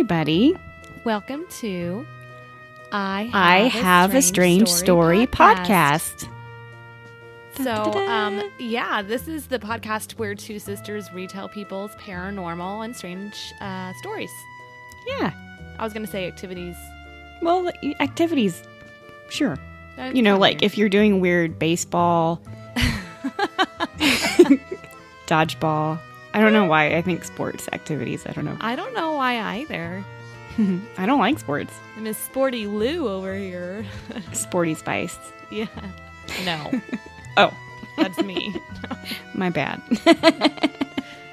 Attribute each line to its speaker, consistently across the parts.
Speaker 1: Everybody.
Speaker 2: Welcome to I Have,
Speaker 1: I have a strange story, podcast.
Speaker 2: So, um, yeah, this is the podcast where two sisters retell people's paranormal and strange uh, stories.
Speaker 1: Yeah.
Speaker 2: I was going to say activities.
Speaker 1: Well, activities, sure.
Speaker 2: That's
Speaker 1: You know, like
Speaker 2: weird.
Speaker 1: if you're doing weird baseball, dodgeball. I don't know why. I think sports activities. I don't know.
Speaker 2: I don't know why either.
Speaker 1: I don't like sports.
Speaker 2: Miss Sporty Lou over here.
Speaker 1: Sporty spice.
Speaker 2: yeah. No,
Speaker 1: Oh,
Speaker 2: that's me.
Speaker 1: my bad.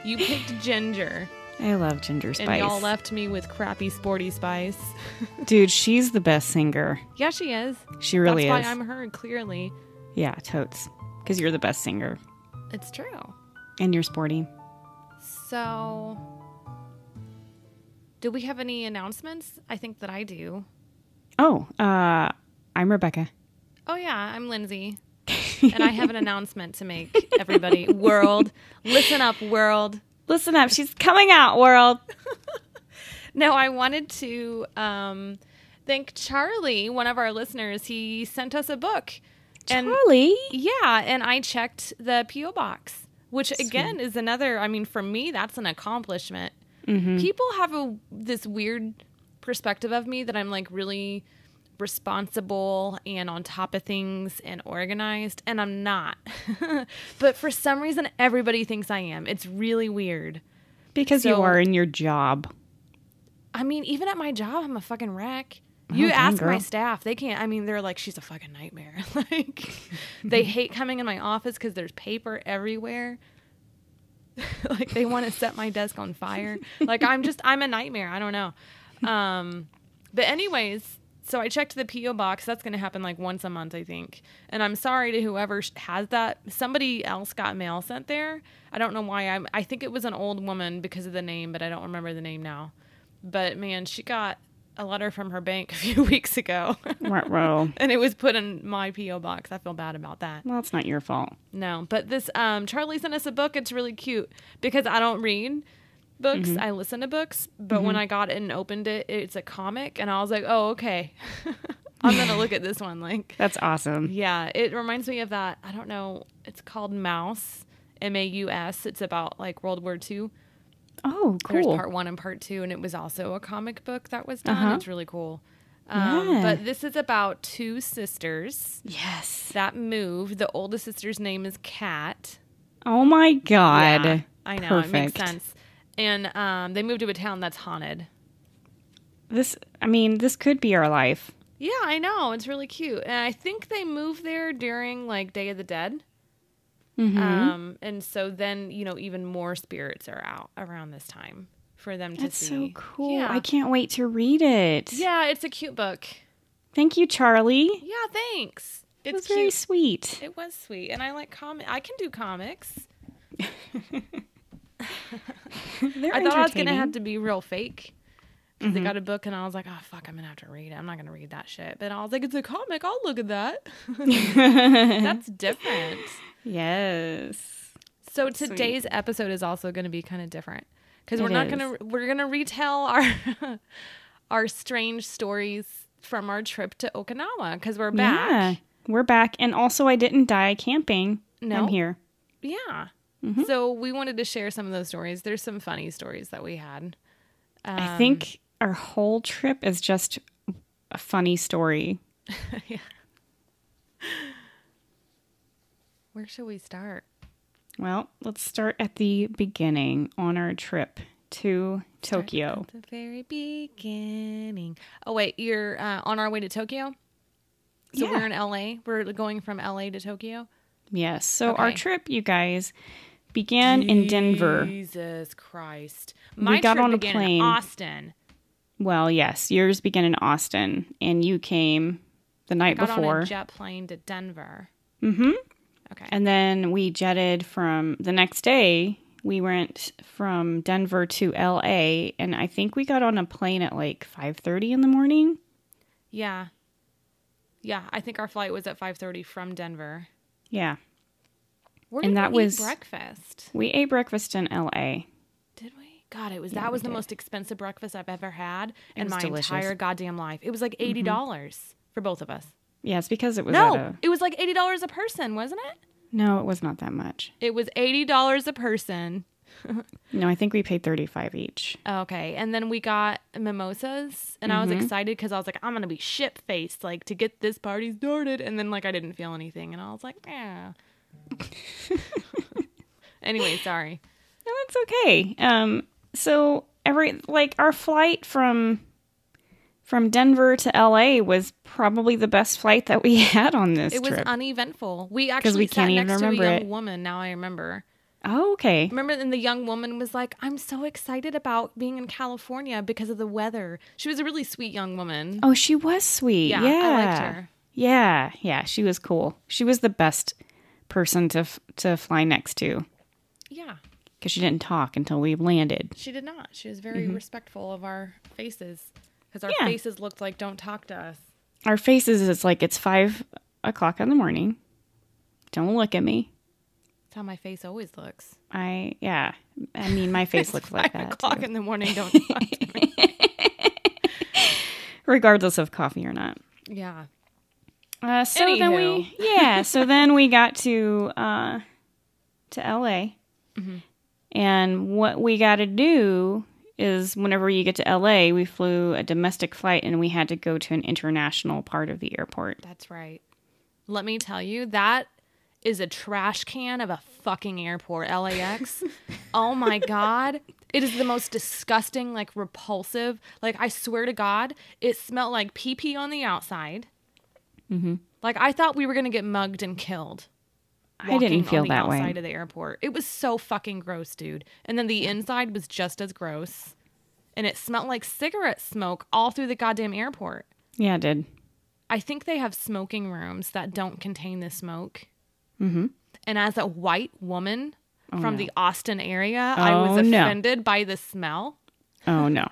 Speaker 2: You picked Ginger,
Speaker 1: I love Ginger Spice.
Speaker 2: and y'all left me with crappy Sporty Spice.
Speaker 1: Dude, she's the best singer.
Speaker 2: Yeah, she is.
Speaker 1: She really
Speaker 2: That's
Speaker 1: is.
Speaker 2: why I'm her, clearly.
Speaker 1: Yeah, totes. Because you're the best singer.
Speaker 2: It's true.
Speaker 1: And you're sporty.
Speaker 2: So, do we have any announcements? I think that I do.
Speaker 1: Oh, uh, I'm Rebecca.
Speaker 2: Oh, yeah, I'm Lindsay. and I have an announcement to make, everybody. World, listen up, world.
Speaker 1: Listen up, she's coming out, world.
Speaker 2: No, I wanted to um, thank Charlie, one of our listeners. He sent us a book. And
Speaker 1: Charlie.
Speaker 2: yeah, and I checked the P.O. box, which again is another, I mean, for me, that's an accomplishment. Mm-hmm. People have a, this weird perspective of me that I'm like really responsible and on top of things and organized, and I'm not. but for some reason, everybody thinks I am. It's really weird.
Speaker 1: Because you are in your job.
Speaker 2: I mean, even at my job, I'm a fucking wreck. You
Speaker 1: dang,
Speaker 2: ask my staff, they can't. I mean, they're like, she's a fucking nightmare. like, they hate coming in my office because there's paper everywhere. like, they want to set my desk on fire. Like, I'm just, I'm a nightmare. I don't know. Um, but anyways, so I checked the PO box. That's going to happen like once a month, I think. And I'm sorry to whoever has that. Somebody else got mail sent there. I don't know why. I'm. I think it was an old woman because of the name, but I don't remember the name now. But man, she got a letter from her bank a few weeks ago,
Speaker 1: Well,
Speaker 2: and it was put in my PO box. I feel bad about that.
Speaker 1: well, it's not your fault.
Speaker 2: No, but this um Charlie sent us a book. It's really cute because I don't read books. I listen to books, but when I got it and opened it, it's a comic and I was like, "Oh, okay. I'm going to look at this one like
Speaker 1: That's awesome.
Speaker 2: yeah, it reminds me of that. I don't know. It's called Maus, M A U S. It's about like World War II.
Speaker 1: Oh, cool.
Speaker 2: There's part one and part two, and it was also a comic book that was done.
Speaker 1: Uh-huh.
Speaker 2: It's really cool. Um,
Speaker 1: Yeah.
Speaker 2: But this is about two sisters
Speaker 1: yes.
Speaker 2: that move. The oldest sister's name is Kat.
Speaker 1: Oh my God.
Speaker 2: Yeah, I know it makes sense. And um, they moved to a town that's haunted.
Speaker 1: This, I mean, this could be our life.
Speaker 2: Yeah, I know. It's really cute. And I think they moved there during like Day of the Dead.
Speaker 1: Mm-hmm.
Speaker 2: Um, and so then, you know, even more spirits are out around this time for them to
Speaker 1: That's
Speaker 2: see.
Speaker 1: so cool.
Speaker 2: Yeah.
Speaker 1: I can't wait to read it.
Speaker 2: Yeah, it's a cute book.
Speaker 1: Thank you, Charlie.
Speaker 2: Yeah, thanks.
Speaker 1: It
Speaker 2: It's
Speaker 1: was very sweet.
Speaker 2: It was sweet. And I like comic I can do comics. I thought I was gonna have to be real fake. because
Speaker 1: Mm-hmm.
Speaker 2: I got a book and I was like, oh fuck, I'm gonna have to read it. I'm not gonna read that shit. But I was like, it's a comic. I'll look at that. That's different.
Speaker 1: Yes.
Speaker 2: So today's episode is also going to be kind of different because we're not going to we're going to retell our our strange stories from our trip to Okinawa because we're back.
Speaker 1: Yeah. We're back. And also, I didn't die camping.
Speaker 2: No.
Speaker 1: I'm here.
Speaker 2: Yeah.
Speaker 1: Mm-hmm.
Speaker 2: So we wanted to share some of those stories. There's some funny stories that we had.
Speaker 1: I
Speaker 2: Um,
Speaker 1: think our whole trip is just a funny story.
Speaker 2: Where should we start?
Speaker 1: Well, let's start at the beginning on our trip to Tokyo.
Speaker 2: At the very beginning. Oh wait, you're uh, on our way to Tokyo. So
Speaker 1: Yeah.
Speaker 2: we're in LA. We're going from LA to Tokyo.
Speaker 1: Yes. So our trip, you guys, began in Denver.
Speaker 2: Jesus Christ.
Speaker 1: We got on a
Speaker 2: began
Speaker 1: plane.
Speaker 2: in Austin.
Speaker 1: Well, yes, yours began in Austin, and you came the night
Speaker 2: Got on
Speaker 1: before.
Speaker 2: a jet plane to Denver.
Speaker 1: mm-hmm.
Speaker 2: Okay.
Speaker 1: And then we jetted from the next day. We went from Denver to LA, and I think we got on a plane at like five thirty in the morning.
Speaker 2: yeah. Yeah, I think our flight was at 5:30 from Denver.
Speaker 1: Yeah,
Speaker 2: Where
Speaker 1: And that was-
Speaker 2: breakfast?
Speaker 1: we ate breakfast in LA.
Speaker 2: Did we? God, it was
Speaker 1: Yeah,
Speaker 2: that was the
Speaker 1: did.
Speaker 2: most expensive breakfast I've ever had in my
Speaker 1: delicious. Mm-hmm.
Speaker 2: entire goddamn life. It was like eighty dollars for both of us.
Speaker 1: Yeah, it's because it was
Speaker 2: No,
Speaker 1: at a,
Speaker 2: it was like eighty dollars a person, wasn't it?
Speaker 1: no, it was not that much.
Speaker 2: It was eighty dollars a person.
Speaker 1: No, I think we paid thirty five each.
Speaker 2: Okay, and then we got mimosas, and I was excited because I was like, I'm gonna be shit faced like to get this party started, and then like I didn't feel anything, and I was like, yeah. anyway, sorry.
Speaker 1: No, it's okay. Um, so every like our flight from from Denver to LA was probably the best flight that we had on this
Speaker 2: It was
Speaker 1: trip.
Speaker 2: uneventful. We actually
Speaker 1: we
Speaker 2: sat next to a young
Speaker 1: it.
Speaker 2: woman. Now I remember.
Speaker 1: oh, okay.
Speaker 2: Remember, and the young woman was like, "I'm so excited about being in California because of the weather." She was a really sweet young woman.
Speaker 1: Oh, she was sweet.
Speaker 2: Yeah,
Speaker 1: Yeah,
Speaker 2: I liked her.
Speaker 1: Yeah, yeah, she was cool. She was the best person to f- to fly next to
Speaker 2: Yeah,
Speaker 1: because she didn't talk until we landed.
Speaker 2: she did not. She was very mm-hmm. respectful of our faces because our
Speaker 1: Yeah.
Speaker 2: faces looked like "Don't talk to us."
Speaker 1: Our faces, it's like it's five o'clock in the morning. Don't look at me.
Speaker 2: That's how my face always looks.
Speaker 1: I yeah. I mean, my face looks like
Speaker 2: Five
Speaker 1: that.
Speaker 2: o'clock
Speaker 1: too.
Speaker 2: in the morning. Don't talk to me.
Speaker 1: regardless of coffee or not.
Speaker 2: Yeah.
Speaker 1: Uh, so then we, yeah, so then we got to uh, to LA, and what we got to do is whenever you get to LA, we flew a domestic flight and we had to go to an international part of the airport.
Speaker 2: That's right. Let me tell you, that is a trash can of a fucking airport, LAX. oh my God. It is the most disgusting, like repulsive. Like, I swear to God, it smelled like pee pee on the outside. Mm-hmm. Like, I thought we were going to get mugged and killed.
Speaker 1: I didn't feel
Speaker 2: on the
Speaker 1: that way.
Speaker 2: outside of the airport. It was so fucking gross, dude. And then the inside was just as gross. And it smelled like cigarette smoke all through the goddamn airport.
Speaker 1: Yeah, it did.
Speaker 2: I think they have smoking rooms that don't contain the smoke. Mm-hmm. And as a white woman from the Austin area, I was
Speaker 1: Oh, no.
Speaker 2: offended by the smell.
Speaker 1: Oh no.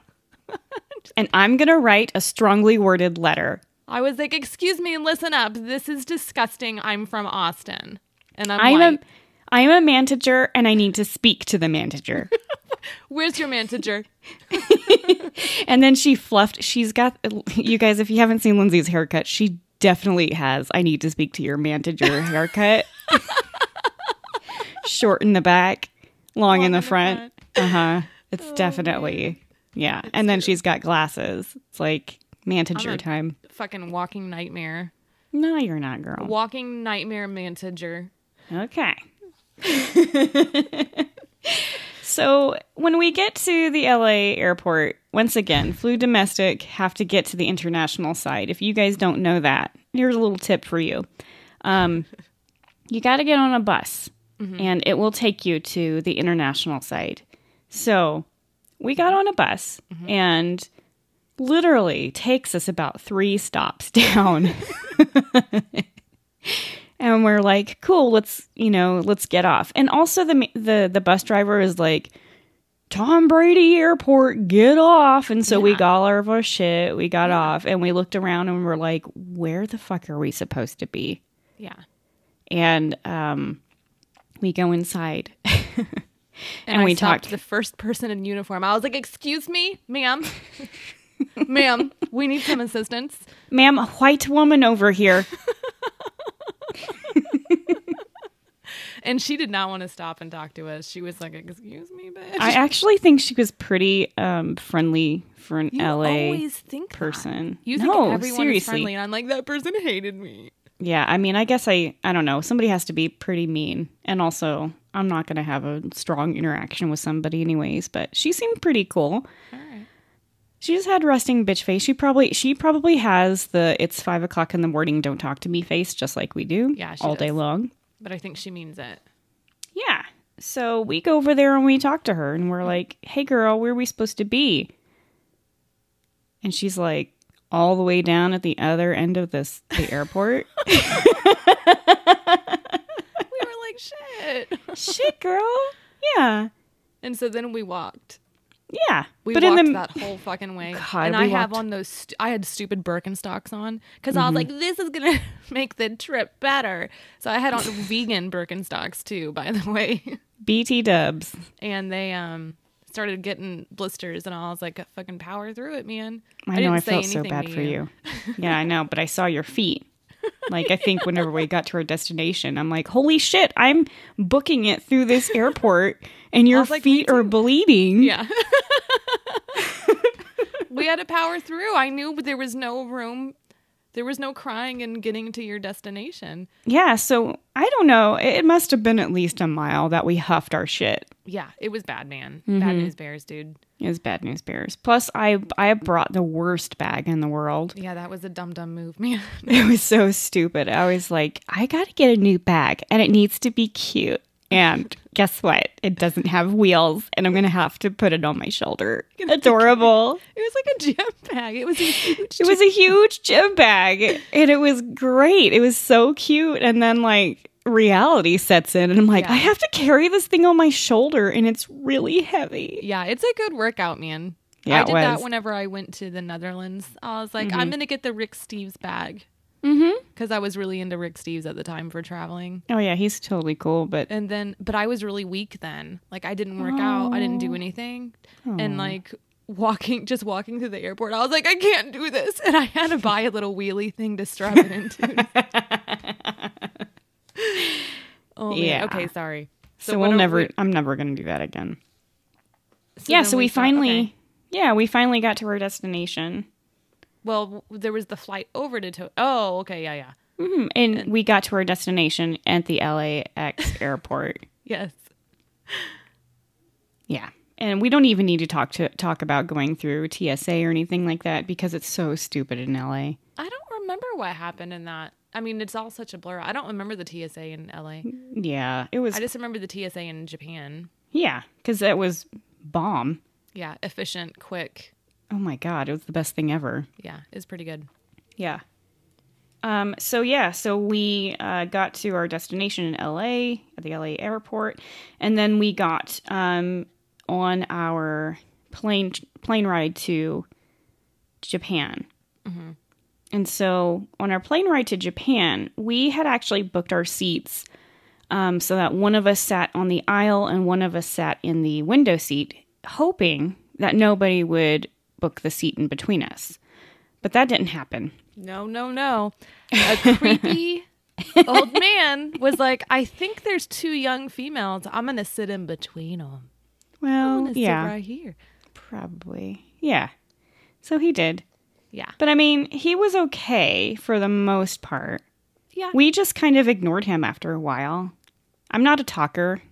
Speaker 1: and I'm gonna write a strongly worded letter.
Speaker 2: I was like, "Excuse me, listen up. This is disgusting. I'm from Austin, and I'm,
Speaker 1: I'm
Speaker 2: white.
Speaker 1: a I'm a manager and I need to speak to the manager.
Speaker 2: Where's your manager?
Speaker 1: And then she fluffed. She's got you guys. If you haven't seen Lindsay's haircut, she definitely has. I need to speak to your manager haircut. Short in the back, long, in the front. Uh huh. It's definitely yeah. and then she's got glasses. It's like manager time.
Speaker 2: Fucking walking nightmare.
Speaker 1: No, you're not, girl.
Speaker 2: Walking nightmare manager.
Speaker 1: Okay. so when we get to the LA airport, once again, flew domestic, have to get to the international side. If you guys don't know that, here's a little tip for you. Um, you got to get on a bus, mm-hmm. and it will take you to the international side. So we got mm-hmm. on a bus, mm-hmm. and literally takes us about three stops down. and we're like, "Cool, let's you know, let's get off." And also the the the bus driver is like, "Tom Bradley Airport, get off!" And so we got all of our shit, we got off, and we looked around and we're like, "Where the fuck are we supposed to be?"
Speaker 2: Yeah.
Speaker 1: And um, we go inside.
Speaker 2: And,
Speaker 1: And we
Speaker 2: stopped
Speaker 1: to
Speaker 2: the first person in uniform. I was like, "Excuse me, ma'am, ma'am, we need some assistance."
Speaker 1: Ma'am, a white woman over here.
Speaker 2: And she did not want to stop and talk to us. She was like, "Excuse me, bitch."
Speaker 1: I actually think she was pretty um, friendly for an
Speaker 2: you
Speaker 1: LA.
Speaker 2: always think that.
Speaker 1: person.
Speaker 2: You think
Speaker 1: No,
Speaker 2: everyone
Speaker 1: seriously.
Speaker 2: is friendly, and I'm like, that person hated me.
Speaker 1: Yeah, I mean, I guess I I don't know. Somebody has to be pretty mean, and also I'm not going to have a strong interaction with somebody anyways. But she seemed pretty cool.
Speaker 2: All right.
Speaker 1: She just had resting bitch face. She probably she probably has the it's five o'clock in the morning, don't talk to me face, just like we do.
Speaker 2: Yeah,
Speaker 1: all day long.
Speaker 2: But I think she means it.
Speaker 1: Yeah. So we go over there and we talk to her, and we're mm-hmm. like, "Hey, girl, where are we supposed to be?" And she's like, "All the way down at the other end of this the airport."
Speaker 2: We were like, shit.
Speaker 1: Shit, girl. Yeah.
Speaker 2: And so then we walked.
Speaker 1: Yeah.
Speaker 2: We
Speaker 1: but
Speaker 2: walked
Speaker 1: in the
Speaker 2: that whole fucking way.
Speaker 1: God,
Speaker 2: and I have on those, st- I had stupid Birkenstocks on because I was like, this is going to make the trip better. So I had on vegan Birkenstocks too, by the way.
Speaker 1: BT dubs.
Speaker 2: And they, um, started getting blisters, and I was like, fucking power through it, man.
Speaker 1: I, know I felt so bad for you. yeah, I know, but I saw your feet. Like I think whenever we got to our destination, I'm like, holy shit, I'm booking it through this airport and your
Speaker 2: like,
Speaker 1: feet are bleeding.
Speaker 2: Yeah. we had to power through. I knew there was no room. There was no crying and getting to your destination.
Speaker 1: Yeah, so I don't know. It must have been at least a mile that we huffed our shit.
Speaker 2: Yeah, it was bad, man.
Speaker 1: Mm-hmm.
Speaker 2: Bad news bears, dude.
Speaker 1: It was bad news bears. Plus, I I brought the worst bag in the world.
Speaker 2: Yeah, that was a dumb dumb move, man.
Speaker 1: It was so stupid. I was like, I got to get a new bag, and it needs to be cute. And guess what? It doesn't have wheels, and I'm gonna have to put it on my shoulder. Adorable.
Speaker 2: It was like a gym bag. It was a huge.
Speaker 1: It was a huge gym bag, and it was great. It was so cute. And then like reality sets in, and I'm like,
Speaker 2: Yeah.
Speaker 1: I have to carry this thing on my shoulder, and it's really heavy.
Speaker 2: Yeah, it's a good workout, man.
Speaker 1: Yeah,
Speaker 2: I did that whenever I went to the Netherlands. I was like, I'm gonna get the Rick Steves bag
Speaker 1: Mm-hmm.
Speaker 2: Because I was really into Rick Steves at the time for traveling.
Speaker 1: Oh yeah, he's totally cool, but
Speaker 2: And then, but I was really weak then. Like I didn't work out. I didn't do oh. anything. And like walking, just walking through the airport, I was like, I can't do this. And I had to buy a little wheelie thing to strap it into. oh man.
Speaker 1: Yeah.
Speaker 2: Okay, sorry.
Speaker 1: so,
Speaker 2: what
Speaker 1: we'll never.
Speaker 2: we-
Speaker 1: I'm never gonna do that again. yeah, so we,
Speaker 2: saw-
Speaker 1: finally.
Speaker 2: okay.
Speaker 1: Yeah, we finally got to our destination.
Speaker 2: Well, there was the flight over to. To- oh, okay, yeah, yeah.
Speaker 1: Mhm, And we got to our destination at the LAX airport.
Speaker 2: Yes.
Speaker 1: Yeah. And we don't even need to talk to talk about going through TSA or anything like that because it's so stupid in LA.
Speaker 2: I don't remember what happened in that. I mean, it's all such a blur. I don't remember the TSA in LA.
Speaker 1: Yeah, it was
Speaker 2: I just remember the TSA in Japan.
Speaker 1: yeah, cuz that was bomb.
Speaker 2: Yeah, efficient, quick.
Speaker 1: Oh my god, it was the best thing ever.
Speaker 2: Yeah, it's pretty good.
Speaker 1: Yeah. Um, so yeah, so we uh, got to our destination in LA at the LA airport, and then we got um, on our plane plane ride to Japan. And so on our plane ride to Japan, we had actually booked our seats um, so that one of us sat on the aisle and one of us sat in the window seat, hoping that nobody would book the seat in between us. But that didn't happen.
Speaker 2: No, no, no. A creepy old man was like, I think there's two young females. I'm going to sit in between them.
Speaker 1: Well, yeah,
Speaker 2: right here.
Speaker 1: probably. Yeah. So he did.
Speaker 2: Yeah.
Speaker 1: But I mean, he was okay for the most part.
Speaker 2: Yeah.
Speaker 1: We just kind of ignored him after a while. I'm not a talker.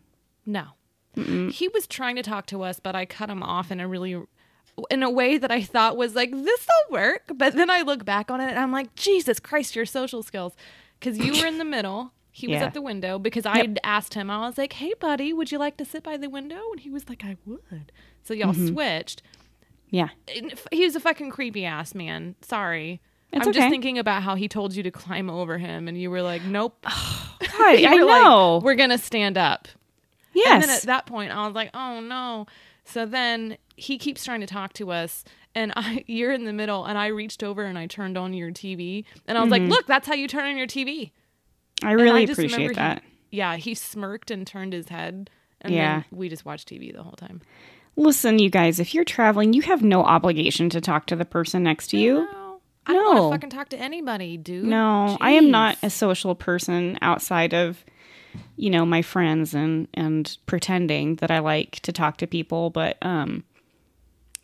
Speaker 2: No. He was trying to talk to us, but I cut him off in a really in a way that I thought was like this'll work, but then I look back on it and I'm like, Jesus Christ, your social skills, because you were in the middle. He was at the window because I'd asked him. I was like, "Hey, buddy, would you like to sit by the window?" And he was like, "I would." So y'all
Speaker 1: Mm-hmm.
Speaker 2: switched.
Speaker 1: Yeah.
Speaker 2: He was a fucking creepy ass man. Sorry.
Speaker 1: It's
Speaker 2: I'm
Speaker 1: okay.
Speaker 2: just thinking about how he told you to climb over him, and you were like, "Nope." You
Speaker 1: I
Speaker 2: were like,
Speaker 1: know.
Speaker 2: we're gonna stand up.
Speaker 1: yes.
Speaker 2: And then at that point, I was like, "Oh no!" So then he keeps trying to talk to us, and I, you're in the middle, and I reached over and I turned on your TV, and I was like, mm-hmm. "Look, that's how you turn on your TV."
Speaker 1: I really
Speaker 2: I
Speaker 1: appreciate
Speaker 2: remember he-
Speaker 1: that.
Speaker 2: yeah, he smirked and turned his head, and
Speaker 1: Yeah.
Speaker 2: then we just watched TV the whole time.
Speaker 1: Listen, you guys, if you're traveling, you have no obligation to talk to the person next to you.
Speaker 2: No, I don't want to fucking talk to anybody, dude.
Speaker 1: No, I am not a social person outside of, you know, my friends and and pretending that I like to talk to people. But um,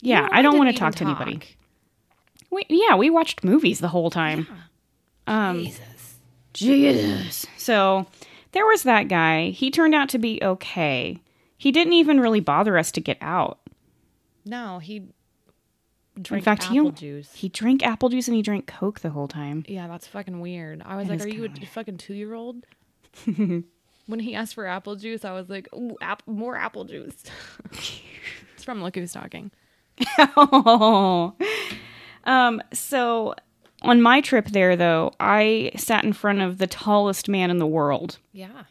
Speaker 1: yeah, I don't want to talk to anybody. We, yeah, we watched movies the whole time. Um,
Speaker 2: Jesus.
Speaker 1: Jesus. So there was that guy. He turned out to be okay. He didn't even really bother us to get out.
Speaker 2: No, he drank
Speaker 1: fact, he
Speaker 2: apple
Speaker 1: on-
Speaker 2: juice.
Speaker 1: He drank apple juice and he drank Coke the whole time.
Speaker 2: Yeah, that's fucking weird. I was like, "Are you a fucking two year old?" when he asked for apple juice, I was like, "Ooh, app- more apple juice." it's from Look Who's Talking.
Speaker 1: Oh. Um, so on my trip there though, I sat in front of the tallest man in the world.
Speaker 2: Yeah.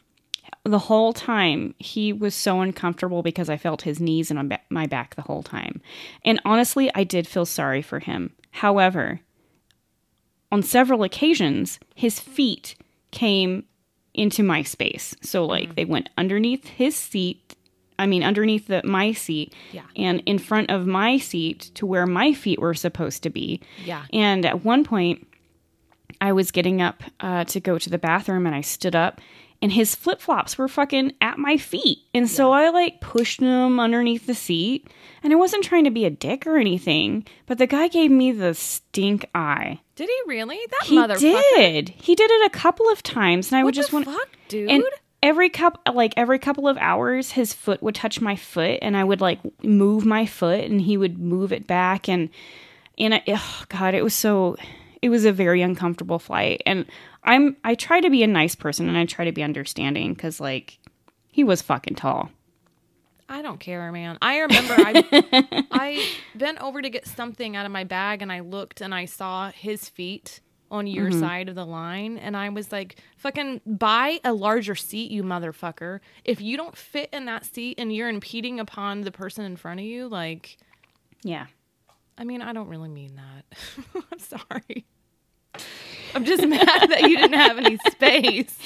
Speaker 1: The whole time he was so uncomfortable because I felt his knees and on ba- my back the whole time. And honestly, I did feel sorry for him. However, on several occasions, his feet came into my space. So like they went underneath his seat I mean, underneath the my seat,
Speaker 2: Yeah.
Speaker 1: and in front of my seat to where my feet were supposed to be.
Speaker 2: Yeah.
Speaker 1: And at one point, I was getting up uh, to go to the bathroom, and I stood up, and his flip flops were fucking at my feet, and so I like pushed them underneath the seat, and I wasn't trying to be a dick or anything, but the guy gave me the stink eye.
Speaker 2: Did he really? That motherfucker.
Speaker 1: He
Speaker 2: motherfucker.
Speaker 1: did. He did it a couple of times, and I
Speaker 2: What
Speaker 1: would just
Speaker 2: the
Speaker 1: want
Speaker 2: fuck, dude?
Speaker 1: and every cup like every couple of hours his foot would touch my foot and i would like move my foot and he would move it back and and I, oh god it was so it was a very uncomfortable flight and i'm i try to be a nice person and i try to be understanding because like he was fucking tall
Speaker 2: I don't care, man. I remember I I bent over to get something out of my bag and I looked and I saw his feet on your
Speaker 1: Mm-hmm.
Speaker 2: side of the line and I was like, fucking buy a larger seat, you motherfucker. If you don't fit in that seat and you're impeding upon the person in front of you, like
Speaker 1: yeah
Speaker 2: I mean, I don't really mean that. I'm sorry. I'm just mad that you didn't have any space.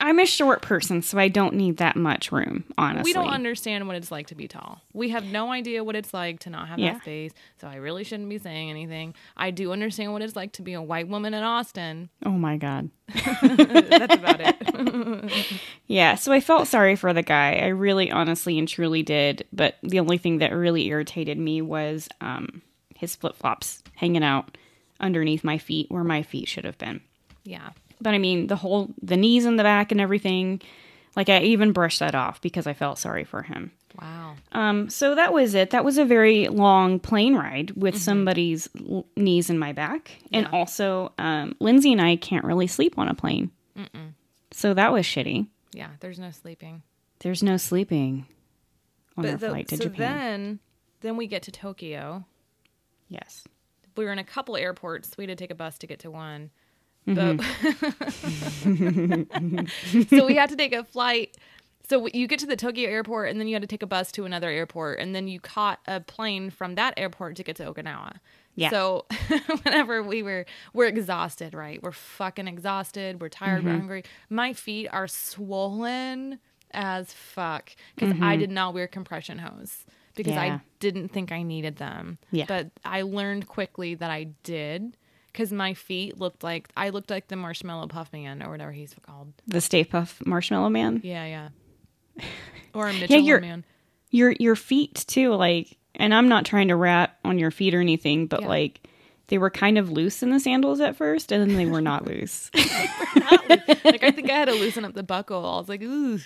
Speaker 1: I'm a short person so i don't need that much room honestly
Speaker 2: We don't understand what it's like to be tall. We have no idea what it's like to not have
Speaker 1: Yeah.
Speaker 2: that space. So I really shouldn't be saying anything. I do understand what it's like to be a white woman in Austin.
Speaker 1: oh my god
Speaker 2: That's about it.
Speaker 1: Yeah, so I felt sorry for the guy. I really honestly and truly did. But the only thing that really irritated me was um, his flip flops hanging out underneath my feet where my feet should have been.
Speaker 2: Yeah.
Speaker 1: But I mean, the whole, the knees in the back and everything, like I even brushed that off because I felt sorry for him.
Speaker 2: Wow.
Speaker 1: Um, so that was it. That was a very long plane ride with somebody's l- knees in my back. And also, um, Lindsay and I can't really sleep on a plane. So that was shitty.
Speaker 2: Yeah. There's no sleeping.
Speaker 1: There's no sleeping on our
Speaker 2: the-
Speaker 1: flight to
Speaker 2: so
Speaker 1: Japan.
Speaker 2: then, then we get to Tokyo.
Speaker 1: yes.
Speaker 2: We were in a couple airports. We had to take a bus to get to one.
Speaker 1: Mm-hmm.
Speaker 2: So we had to take a flight. So you get to the Tokyo airport, and then you had to take a bus to another airport, and then you caught a plane from that airport to get to Okinawa.
Speaker 1: Yeah.
Speaker 2: So whenever we were, we're exhausted, right? We're fucking exhausted. We're tired.
Speaker 1: Mm-hmm.
Speaker 2: We're hungry. My feet are swollen as fuck because I did not wear compression hose because.
Speaker 1: Yeah.
Speaker 2: I didn't think I needed them.
Speaker 1: Yeah.
Speaker 2: But I learned quickly that I did because my feet looked like I looked like the marshmallow puff man or whatever he's called.
Speaker 1: The Stay Puft Marshmallow Man.
Speaker 2: Yeah, yeah. Or a Michelin
Speaker 1: you're-
Speaker 2: man.
Speaker 1: Your your feet too, like and I'm not trying to rat on your feet or anything, but
Speaker 2: Yeah.
Speaker 1: like they were kind of loose in the sandals at first, and then they were not loose.
Speaker 2: like I think I had to loosen up the buckle. I was like, ooh,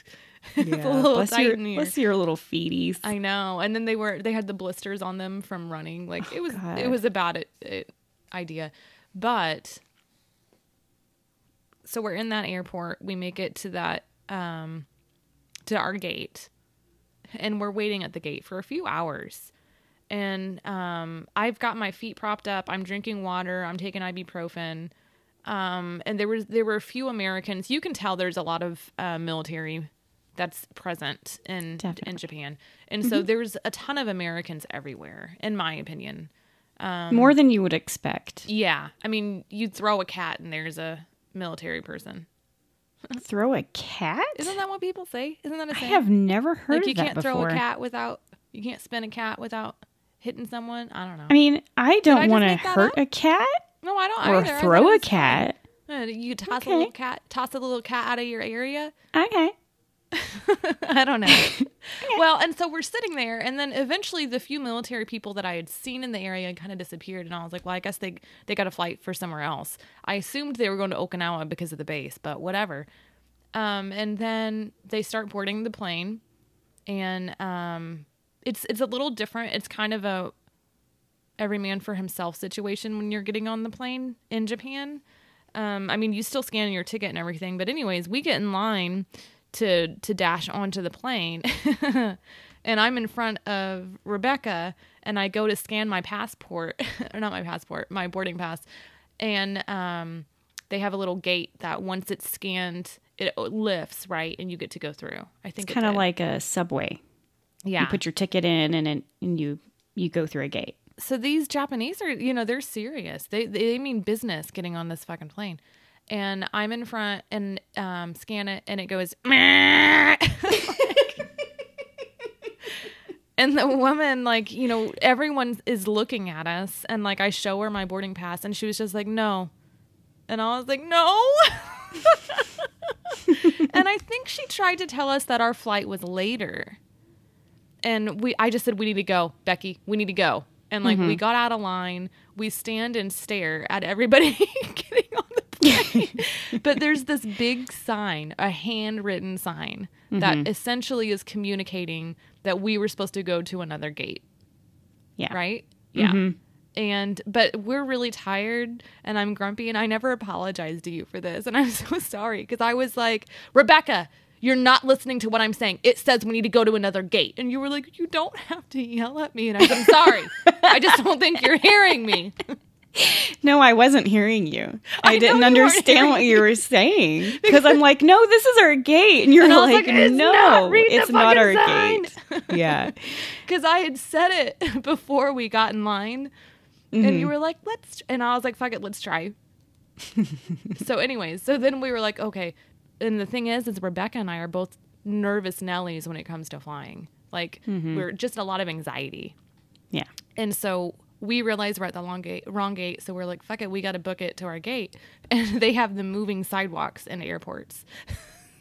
Speaker 1: yeah, bless your bless your little feeties.
Speaker 2: I know. And then they were they had the blisters on them from running. Like it was
Speaker 1: Oh, God.
Speaker 2: it was a bad it, it, idea. But so we're in that airport. We make it to that um to our gate. And we're waiting at the gate for a few hours. And um I've got my feet propped up. I'm drinking water. I'm taking ibuprofen. Um and there was there were a few Americans. You can tell there's a lot of uh, military that's present in
Speaker 1: Definitely.
Speaker 2: in Japan. And so there's a ton of Americans everywhere in my opinion.
Speaker 1: More than you would expect.
Speaker 2: Yeah. I mean, you'd throw a cat and there's a military person.
Speaker 1: Throw a cat?
Speaker 2: Isn't that what people say? Isn't that a
Speaker 1: I
Speaker 2: saying?
Speaker 1: I have never heard
Speaker 2: like you can't
Speaker 1: before.
Speaker 2: throw a cat without you can't spin a cat without hitting someone. I don't know.
Speaker 1: I mean, I don't want to hurt
Speaker 2: up?
Speaker 1: a cat
Speaker 2: no, I don't
Speaker 1: or
Speaker 2: either.
Speaker 1: Throw a
Speaker 2: it was funny.
Speaker 1: cat.
Speaker 2: Uh, You toss
Speaker 1: Okay.
Speaker 2: a little cat, toss a little cat out of your area.
Speaker 1: Okay.
Speaker 2: I don't know. well, and so we're sitting there, and then eventually the few military people that I had seen in the area kind of disappeared, and I was like, well, I guess they they got a flight for somewhere else. I assumed they were going to Okinawa because of the base, but whatever. Um, and then they start boarding the plane, and um, it's it's a little different. It's kind of a every man for himself situation when you're getting on the plane in Japan. Um, I mean, you still scan your ticket and everything, but anyways, we get in line to to dash onto the plane, and I'm in front of Rebecca, and I go to scan my passport, or not my passport, my boarding pass, and um, they have a little gate that once it's scanned, it lifts right, and you get to go through. I think
Speaker 1: It's kind of like a subway.
Speaker 2: yeah,
Speaker 1: You put your ticket in and it, and you you go through a gate.
Speaker 2: so these Japanese are, you know, they're serious. They they mean business getting on this fucking plane. And I'm in front and um, scan it, and it goes. And the woman, like, you know, everyone is looking at us. And, like, I show her my boarding pass, and she was just like, no. And I was like, no. and I think she tried to tell us that our flight was later. And we, I just said, we need to go, Becky. We need to go. And, like, we got out of line. We stand and stare at everybody getting on. but there's this big sign, a handwritten sign, that mm-hmm. essentially is communicating that we were supposed to go to another gate
Speaker 1: Yeah.
Speaker 2: right? Yeah. Mm-hmm. And but we're really tired and I'm grumpy and I never apologized to you for this and I'm so sorry because I was like, "Rebecca, you're not listening to what I'm saying. It says we need to go to another gate." And you were like, "You don't have to yell at me." And I said, "I'm sorry. I just don't think you're hearing me."
Speaker 1: No, I wasn't hearing you.
Speaker 2: I
Speaker 1: I, didn't understand what you were saying because I'm like, no, this is our gate, and you're
Speaker 2: And
Speaker 1: like,
Speaker 2: like, "It's
Speaker 1: no,
Speaker 2: not.
Speaker 3: It's not our
Speaker 2: fucking
Speaker 3: gate.
Speaker 1: yeah,
Speaker 2: Cuz I had said it before we got in line. And you mm-hmm. were like, "Let's," and I was like, "Fuck it, let's try." so, anyways, so then we were like, "Okay." And the thing is, is Rebecca and I are both nervous Nellies when it comes to flying. Like, mm-hmm. we're just a lot of anxiety,
Speaker 1: yeah.
Speaker 2: and so we realize we're at the long gate, wrong gate. So we're like, "Fuck it, we got to book it to our gate." And they have the moving sidewalks in airports.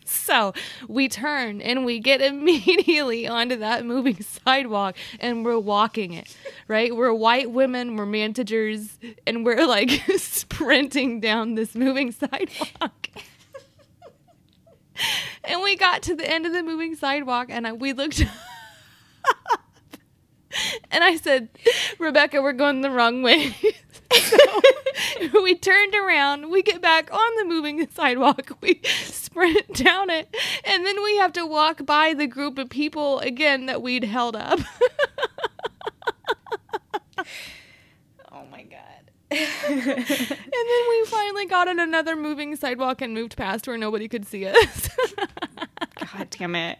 Speaker 2: So we turn and we get immediately onto that moving sidewalk and we're walking it, right? We're white women, we're managers, and we're like sprinting down this moving sidewalk. and we got to the end of the moving sidewalk and we looked and I said, Rebecca, we're going the wrong way. so we turned around, we get back on the moving sidewalk, we sprint down it, and then we have to walk by the group of people again that we'd held up.
Speaker 1: Oh my god.
Speaker 2: and then we finally got on another moving sidewalk and moved past where nobody could see us.
Speaker 1: God damn it.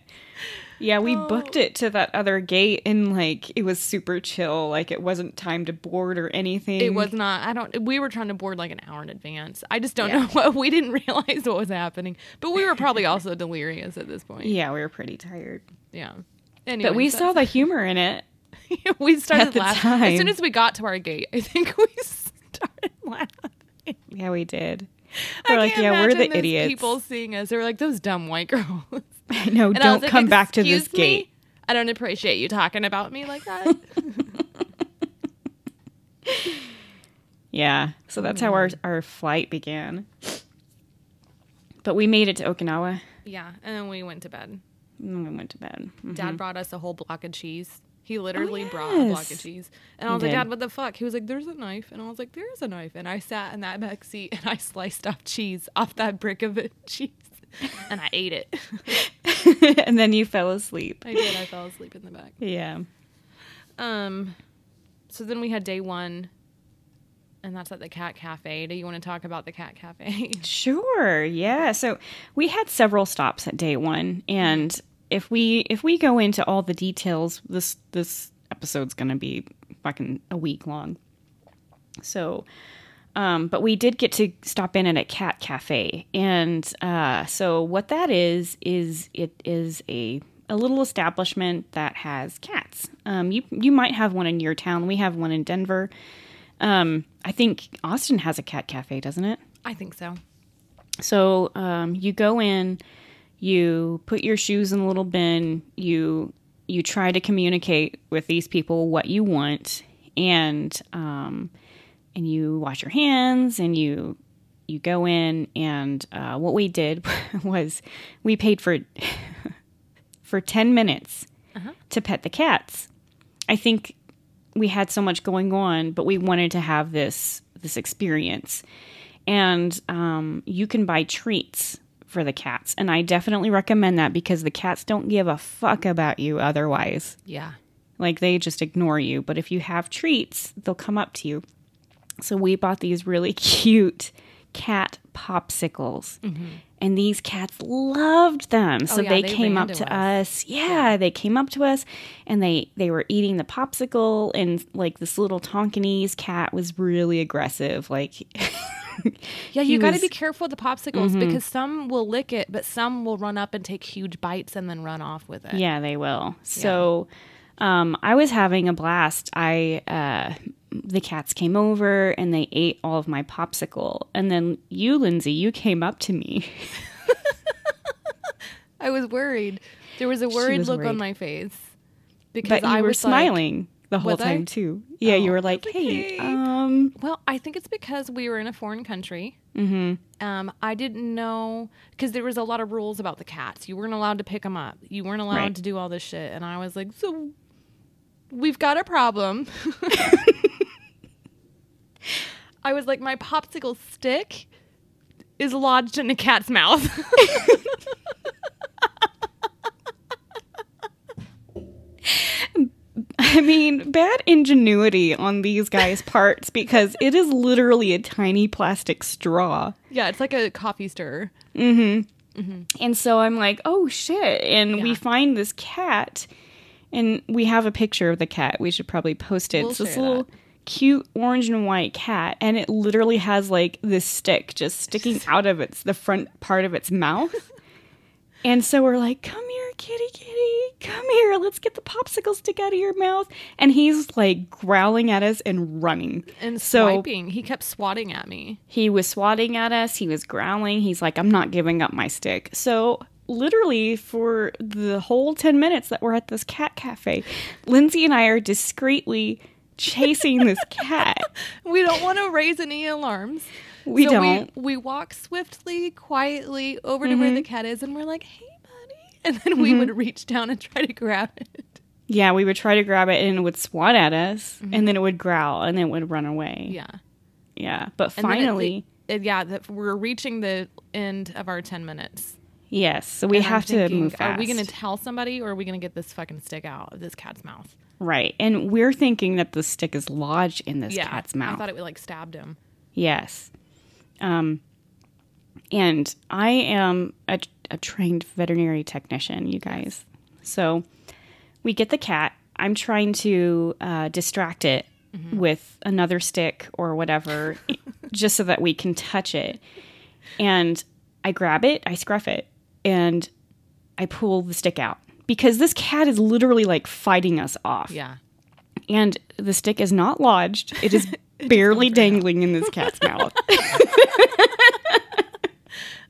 Speaker 1: Yeah, we oh. booked it to that other gate and like it was super chill. Like it wasn't time to board or anything.
Speaker 2: it was not, I don't, we were trying to board like an hour in advance. I just don't
Speaker 1: Yeah.
Speaker 2: know what, we didn't realize what was happening. But we were probably also delirious at this point.
Speaker 1: Yeah, we were pretty tired.
Speaker 2: Yeah. Anyway,
Speaker 1: But we saw the humor in it.
Speaker 2: we started laughing as soon as we got to our gate. I think we started laughing.
Speaker 1: Yeah, we did.
Speaker 2: I
Speaker 1: We're like, yeah, we're the idiots.
Speaker 2: People seeing us, they were like those dumb white girls.
Speaker 1: I know,
Speaker 2: And
Speaker 1: don't
Speaker 2: like,
Speaker 1: come back to this
Speaker 2: me?
Speaker 1: gate.
Speaker 2: I don't appreciate you talking about me like that.
Speaker 1: Yeah. So that's how our our flight began. But we made it to Okinawa.
Speaker 2: yeah, and then we went to bed.
Speaker 1: And we went to bed. Mhm.
Speaker 2: Dad brought us a whole block of cheese. He literally brought a block of
Speaker 1: Oh,
Speaker 2: cheese. And I
Speaker 1: He
Speaker 2: was like,
Speaker 1: did.
Speaker 2: Dad, what the fuck? He was like, There's a knife. And I was like, There's a knife. And I sat in that back seat and I sliced off cheese off that brick of cheese. And I ate it.
Speaker 1: and then you fell asleep.
Speaker 2: I did. I fell asleep in the back.
Speaker 1: Yeah.
Speaker 2: Um, so then we had day one, and that's at the Cat Cafe. Do you want to talk about the Cat Cafe?
Speaker 1: Sure. Yeah. So we had several stops at day one, and if we if we go into all the details, this this episode's gonna be fucking a week long. So, um, but we did get to stop in at a cat cafe, and uh, so what that is is it is a a little establishment that has cats. Um, you you might have one in your town. We have one in Denver. Um, I think Austin has a cat cafe, doesn't it?
Speaker 2: I think so.
Speaker 1: So um, you go in, you put your shoes in a little bin, you you try to communicate with these people what you want, and um, and you wash your hands, and you you go in, and uh, what we did was we paid for for ten minutes to pet the cats. I think we had so much going on, but we wanted to have this this experience and um, you can buy treats for the cats and i definitely recommend that because the cats don't give a fuck about you otherwise.
Speaker 2: Yeah.
Speaker 1: like they just ignore you but if you have treats they'll come up to you. So we bought these really cute cat popsicles mm-hmm. and these cats loved them. Oh, so
Speaker 2: Oh, yeah,
Speaker 1: they,
Speaker 2: they
Speaker 1: came up
Speaker 2: to us.
Speaker 1: us. Yeah, they came up to us and they they were eating the popsicle and like this little tonkinese cat was really aggressive like
Speaker 2: Yeah, you got to be careful with the popsicles because some will lick it, but some will run up and take huge bites and then run off with it.
Speaker 1: Yeah, they will. So, Um, I was having a blast. I uh, the cats came over and they ate all of my popsicle, and then you, Lindsay, you came up to me.
Speaker 2: I was worried. There was a worried
Speaker 1: was
Speaker 2: look
Speaker 1: worried.
Speaker 2: on my face because
Speaker 1: But you
Speaker 2: I
Speaker 1: were
Speaker 2: was like-
Speaker 1: smiling the whole
Speaker 2: Was I?
Speaker 1: time too. Yeah, you
Speaker 2: Oh,
Speaker 1: were like, "Hey, um,
Speaker 2: Well, I think it's because we were in a foreign country.
Speaker 1: mm-hmm.
Speaker 2: Um, I didn't know because there was a lot of rules about the cats. You weren't allowed to pick them up. You weren't allowed
Speaker 1: Right.
Speaker 2: to do all this shit. And I was like, so we've got a problem. I was like, my popsicle stick is lodged in a cat's mouth.
Speaker 1: I mean, bad ingenuity on these guys' parts because it is literally a tiny plastic straw.
Speaker 2: yeah, it's like a coffee stirrer. Mm-hmm. Mm-hmm.
Speaker 1: And so I'm like, oh shit. And we find this cat, and we have a picture of the cat. We should probably post it.
Speaker 2: We'll
Speaker 1: it's this little cute orange and white cat, and it literally has like this stick just sticking out of its the front part of its mouth. And so we're like, come here, kitty, kitty, come here. Let's get the popsicle stick out of your mouth. And he's like growling at us and running.
Speaker 2: And
Speaker 1: So-
Speaker 2: swiping. He kept swatting at me.
Speaker 1: He was swatting at us. He was growling. He's like, I'm not giving up my stick. So, literally, for the whole 10 minutes that we're at this cat cafe, Lindsay and I are discreetly chasing this cat.
Speaker 2: We don't want to raise any alarms.
Speaker 1: We
Speaker 2: So
Speaker 1: don't.
Speaker 2: We, we walk swiftly, quietly over to where the mm-hmm. cat is, and we're like, "Hey, buddy!" And then we would mm-hmm. reach down and try to grab it.
Speaker 1: yeah, we would try to grab it and it would swat at us, and mm-hmm. then it would growl and then it would run away.
Speaker 2: Yeah.
Speaker 1: Yeah. But
Speaker 2: And then at the-
Speaker 1: finally,
Speaker 2: it- yeah, that we're reaching the end of our ten minutes.
Speaker 1: yes. So we
Speaker 2: And
Speaker 1: have to move fast.
Speaker 2: Are we going to tell somebody, or are we going to get this fucking stick out of this cat's mouth?
Speaker 1: Right. And we're thinking that the stick is lodged in this
Speaker 2: yeah,
Speaker 1: cat's mouth.
Speaker 2: I thought it would like stabbed him.
Speaker 1: Yes. Um, and I am a, a trained veterinary technician, you guys. So we get the cat. I'm trying to uh, distract it with another stick or whatever, just so that we can touch it. And I grab it, I scruff it, and I pull the stick out because this cat is literally like fighting us off
Speaker 2: Yeah.
Speaker 1: and the stick is not lodged. It is barely dangling in this cat's mouth.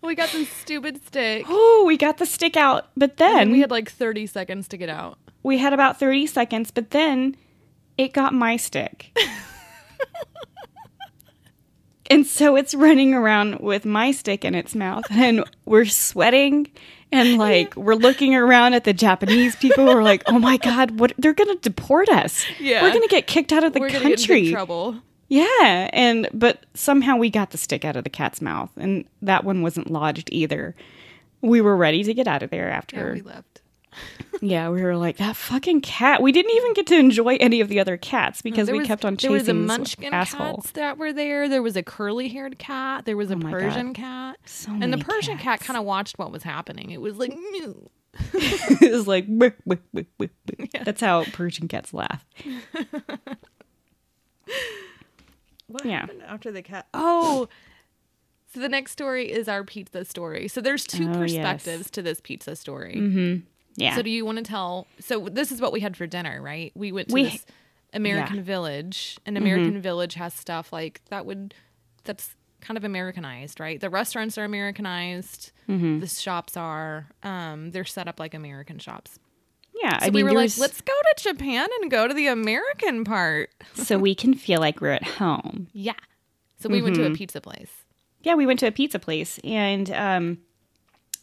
Speaker 2: We got this stupid stick.
Speaker 1: Oh, we got the stick out, but then
Speaker 2: we
Speaker 1: we
Speaker 2: had like 30 seconds to get out.
Speaker 1: We had, about 30 seconds, but then it got my stick. and so it's running around with my stick in its mouth, and we're sweating. And like we're looking around at the Japanese people, we're like, "Oh my god, what? They're gonna deport us.
Speaker 2: Yeah.
Speaker 1: we're gonna get kicked out of the
Speaker 2: We're going get in
Speaker 1: country."
Speaker 2: trouble.
Speaker 1: Yeah, and but somehow we got the stick out of the cat's mouth, and that one wasn't lodged either. We were ready to get out of there
Speaker 2: Yeah,
Speaker 1: after.
Speaker 2: we left.
Speaker 1: Yeah, we were like that fucking cat. We didn't even get to enjoy any of the other cats because we
Speaker 2: was-
Speaker 1: kept on chasing.
Speaker 2: There was a munchkin
Speaker 1: asshole.
Speaker 2: cats that were there. There was a curly haired cat. There was a
Speaker 1: Oh my God.
Speaker 2: Persian cat.
Speaker 1: So
Speaker 2: and the Persian cat kind of watched what was happening. It was like, "Mew."
Speaker 1: it was like "Bleh, bleh, bleh, bleh, bleh." that's how Persian cats laugh.
Speaker 2: what
Speaker 1: Yeah.
Speaker 2: happened after the cat? Oh, so the next story is our pizza story. So there's two
Speaker 1: Oh, yes.
Speaker 2: perspectives to this pizza story.
Speaker 1: Mm-hmm. Yeah,
Speaker 2: So do you want to tell? So this is what we had for dinner, right? We went to
Speaker 1: We-
Speaker 2: this American
Speaker 1: yeah. Mm-hmm.
Speaker 2: Village, and American Village has stuff like that would that's kind of Americanized, right? The restaurants are Americanized.
Speaker 1: Mm-hmm.
Speaker 2: The shops are. Um, they're set up like American shops.
Speaker 1: yeah.
Speaker 2: So
Speaker 1: I
Speaker 2: we
Speaker 1: mean,
Speaker 2: were like, let's go to Japan and go to the American part.
Speaker 1: so we can feel like we're at home.
Speaker 2: Yeah. So we went to a
Speaker 1: Mm-hmm.
Speaker 2: pizza place.
Speaker 1: yeah, we went to a pizza place and um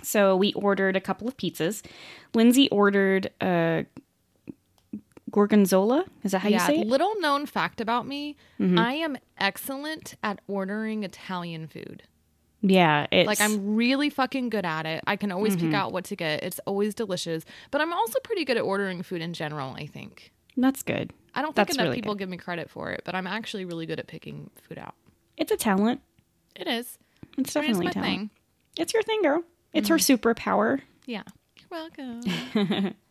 Speaker 1: so we ordered a couple of pizzas. Lindsay ordered a gorgonzola. Is that how
Speaker 2: yeah.
Speaker 1: you say it? Mm-hmm.
Speaker 2: Little known fact about me: I am excellent at ordering Italian food.
Speaker 1: Yeah, it's
Speaker 2: Like I'm really fucking good at it. I can always
Speaker 1: Mm-hmm.
Speaker 2: pick out what to get. It's always delicious. But I'm also pretty good at ordering food in general, I think.
Speaker 1: that's good.
Speaker 2: I don't think
Speaker 1: That's
Speaker 2: enough
Speaker 1: really
Speaker 2: people give me credit for it, but I'm actually really good at picking food out.
Speaker 1: It's a talent.
Speaker 2: It is.
Speaker 1: It's
Speaker 2: I mean,
Speaker 1: definitely
Speaker 2: it's
Speaker 1: a
Speaker 2: my
Speaker 1: talent.
Speaker 2: thing.
Speaker 1: It's your thing, girl. It's her superpower.
Speaker 2: Yeah. You're welcome.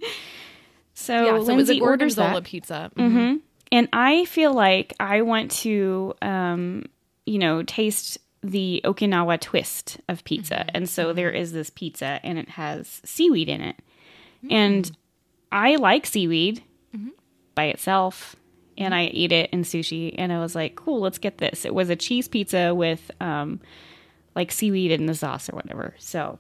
Speaker 1: So
Speaker 2: yeah, so it was
Speaker 1: Lindsay orders that.
Speaker 2: pizza.
Speaker 1: hmm And I feel like I want to, um, you know, taste the Okinawa twist of pizza.
Speaker 2: Mm-hmm.
Speaker 1: And so there is this pizza and it has seaweed in it.
Speaker 2: Mm.
Speaker 1: And I like seaweed. by itself and I ate it in sushi and I was like, cool, let's get this. It was a cheese pizza with um like seaweed in the sauce or whatever. So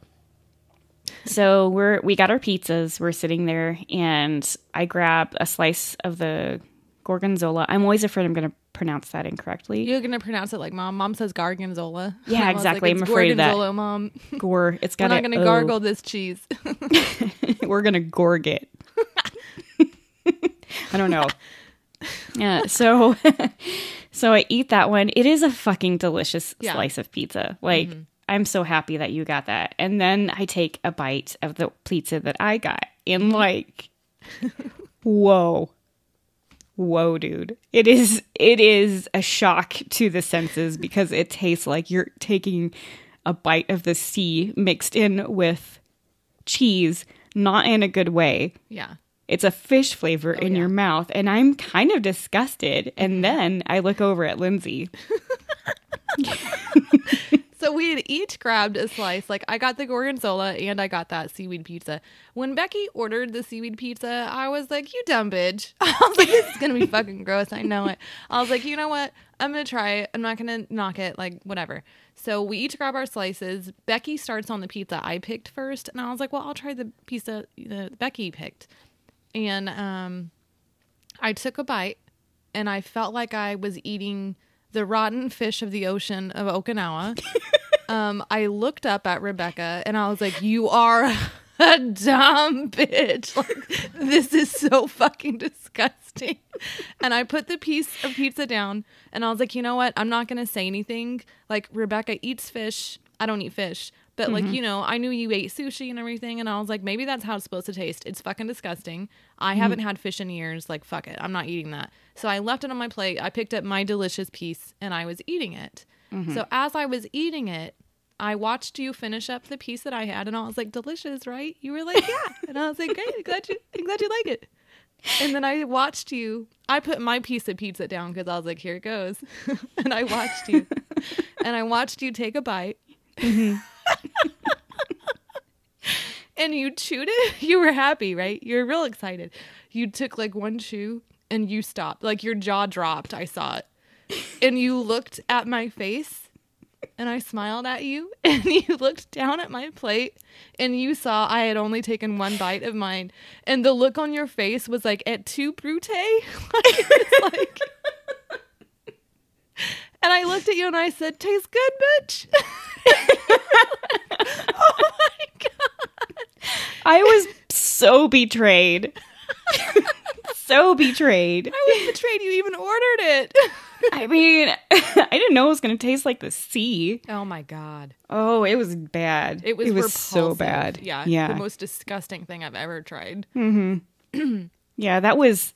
Speaker 1: so we're we got our pizzas, we're sitting there and I grab a slice of the gorgonzola. I'm always afraid I'm gonna pronounce that incorrectly.
Speaker 2: You're gonna pronounce it like mom. Mom says gargonzola.
Speaker 1: Yeah, exactly. I'm afraid of that."
Speaker 2: mom.
Speaker 1: Gore. It's
Speaker 2: We're not gonna gargle this cheese.
Speaker 1: we're gonna gorg it. I don't know. Yeah, so so I eat that one. It is a fucking delicious
Speaker 2: Yeah.
Speaker 1: slice of pizza. Like mm-hmm. I'm so happy that you got that. And then I take a bite of the pizza that I got. And like whoa. Whoa, dude. It is it is a shock to the senses because it tastes like you're taking a bite of the sea mixed in with cheese, not in a good way.
Speaker 2: yeah.
Speaker 1: It's a fish flavor oh, in
Speaker 2: yeah.
Speaker 1: your mouth, and I'm kind of disgusted. And mm-hmm. then I look over at Lindsay.
Speaker 2: So we had each grabbed a slice. Like I got the gorgonzola and I got that seaweed pizza. When Becky ordered the seaweed pizza, I was like, "You dumb bitch!" I was like, "This is gonna be fucking gross." I know it. I was like, "You know what? I'm gonna try it. I'm not gonna knock it. Like whatever." So we each grab our slices. Becky starts on the pizza I picked first, and I was like, "Well, I'll try the pizza that Becky picked." And um, I took a bite, and I felt like I was eating the rotten fish of the ocean of Okinawa. um, I looked up at Rebecca and I was like, "You are a dumb bitch! Like this is so fucking disgusting." And I put the piece of pizza down and I was like, "You know what? I'm not gonna say anything. Like Rebecca eats fish. I don't eat fish." But like mm-hmm. you know, I knew you ate sushi and everything, and I was like, maybe that's how it's supposed to taste. It's fucking disgusting. I mm-hmm. haven't had fish in years. Like fuck it, I'm not eating that. So I left it on my plate. I picked up my delicious piece and I was eating it. Mm-hmm. So as I was eating it, I watched you finish up the piece that I had, and I was like, delicious, right? You were like, yeah, and I was like, great, I'm glad you, I'm glad you like it. And then I watched you. I put my piece of pizza down because I was like, here it goes. and I watched you. and I watched you take a bite. and you chewed it. You were happy, right? You were real excited. You took like one chew and you stopped. Like your jaw dropped. I saw it. And you looked at my face and I smiled at you and you looked down at my plate and you saw I had only taken one bite of mine and the look on your face was like et tu brute like, like and I looked at you and I said tastes good bitch oh my god
Speaker 1: I was so betrayed. so betrayed.
Speaker 2: I was betrayed you even ordered it
Speaker 1: I mean, I didn't know it was going to taste like the sea.
Speaker 2: oh my god
Speaker 1: Oh, it was bad.
Speaker 2: it was,
Speaker 1: it was so bad.
Speaker 2: yeah
Speaker 1: Yeah.
Speaker 2: the most disgusting thing I've ever tried mm-hmm.
Speaker 1: yeah, that was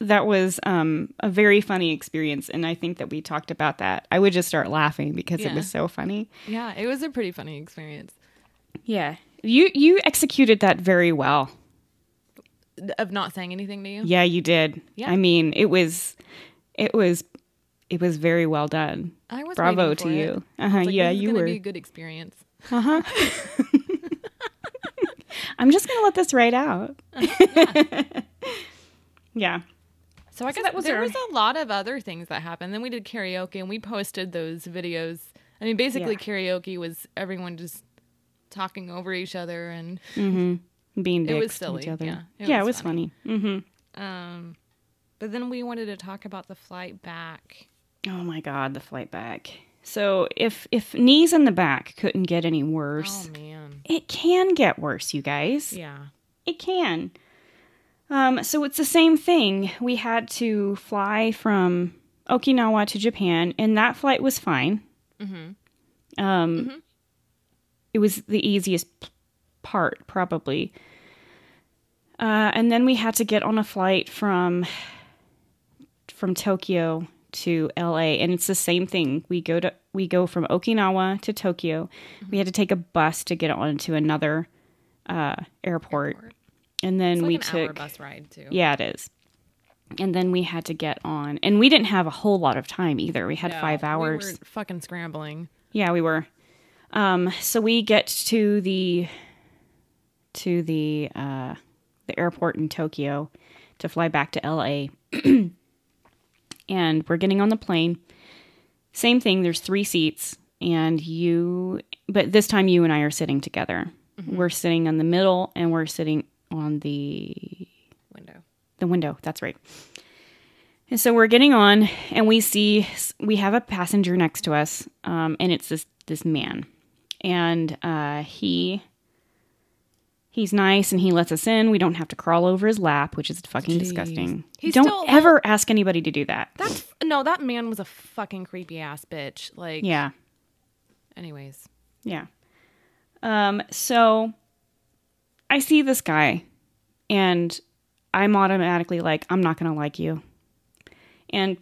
Speaker 1: that was um a very funny experience and I think that we talked about that. I would just start laughing because
Speaker 2: Yeah.
Speaker 1: it was so funny.
Speaker 2: yeah it was a pretty funny experience
Speaker 1: Yeah. You you executed that very well.
Speaker 2: of not saying anything to you
Speaker 1: Yeah, you did.
Speaker 2: Yeah.
Speaker 1: I mean, it was it was it was very well done.
Speaker 2: I was
Speaker 1: Bravo to
Speaker 2: it.
Speaker 1: you. Uh-huh.
Speaker 2: like,
Speaker 1: yeah, you
Speaker 2: gonna
Speaker 1: were.
Speaker 2: be a good experience. Uh huh.
Speaker 1: I'm just going to let this right out. yeah.
Speaker 2: So I guess
Speaker 1: that was
Speaker 2: there
Speaker 1: our-
Speaker 2: was a lot of other things that happened. Then we did karaoke and we posted those videos. I mean, basically
Speaker 1: Yeah.
Speaker 2: karaoke was everyone just talking over each other and
Speaker 1: Being dicks
Speaker 2: It was silly,
Speaker 1: each other.
Speaker 2: yeah. It
Speaker 1: yeah,
Speaker 2: was
Speaker 1: it was funny. Mm-hmm.
Speaker 2: um but then we wanted to talk about the flight back.
Speaker 1: Oh my god, the flight back. So if if knees in the back couldn't get any worse,
Speaker 2: Oh man.
Speaker 1: it can get worse, you guys.
Speaker 2: Yeah.
Speaker 1: It can. Um, so it's the same thing. We had to fly from Okinawa to Japan, and that flight was fine.
Speaker 2: Mm-hmm.
Speaker 1: Um, It was the easiest part, probably. Uh, and then we had to get on a flight from from Tokyo to LA, and it's the same thing. We go to we go from Okinawa to Tokyo. We had to take a bus to get onto another uh, airport,
Speaker 2: Airport.
Speaker 1: And then
Speaker 2: like
Speaker 1: we took
Speaker 2: bus ride too.
Speaker 1: yeah, it is. And then we had to get on, and we didn't have a whole lot of time either. We had
Speaker 2: No,
Speaker 1: five hours.
Speaker 2: We were fucking scrambling.
Speaker 1: Yeah, we were. Um, so we get to the to the uh, the airport in Tokyo, to fly back to LA. and we're getting on the plane. Same thing, there's three seats, and you, but this time you and I are sitting together. We're sitting in the middle, and we're sitting on the
Speaker 2: Window.
Speaker 1: the window. That's right. And so we're getting on, and we see we have a passenger next to us, um, and it's this this man, and uh, he he's nice, and he lets us in. We don't have to crawl over his lap, which is fucking
Speaker 2: Jeez.
Speaker 1: disgusting.
Speaker 2: He's
Speaker 1: don't
Speaker 2: still-
Speaker 1: ever ask anybody to do that.
Speaker 2: That's no, that man was a fucking creepy ass bitch. Like,
Speaker 1: Yeah,
Speaker 2: Anyways,
Speaker 1: yeah. Um, so I see this guy, and I'm automatically like, I'm not gonna like you. And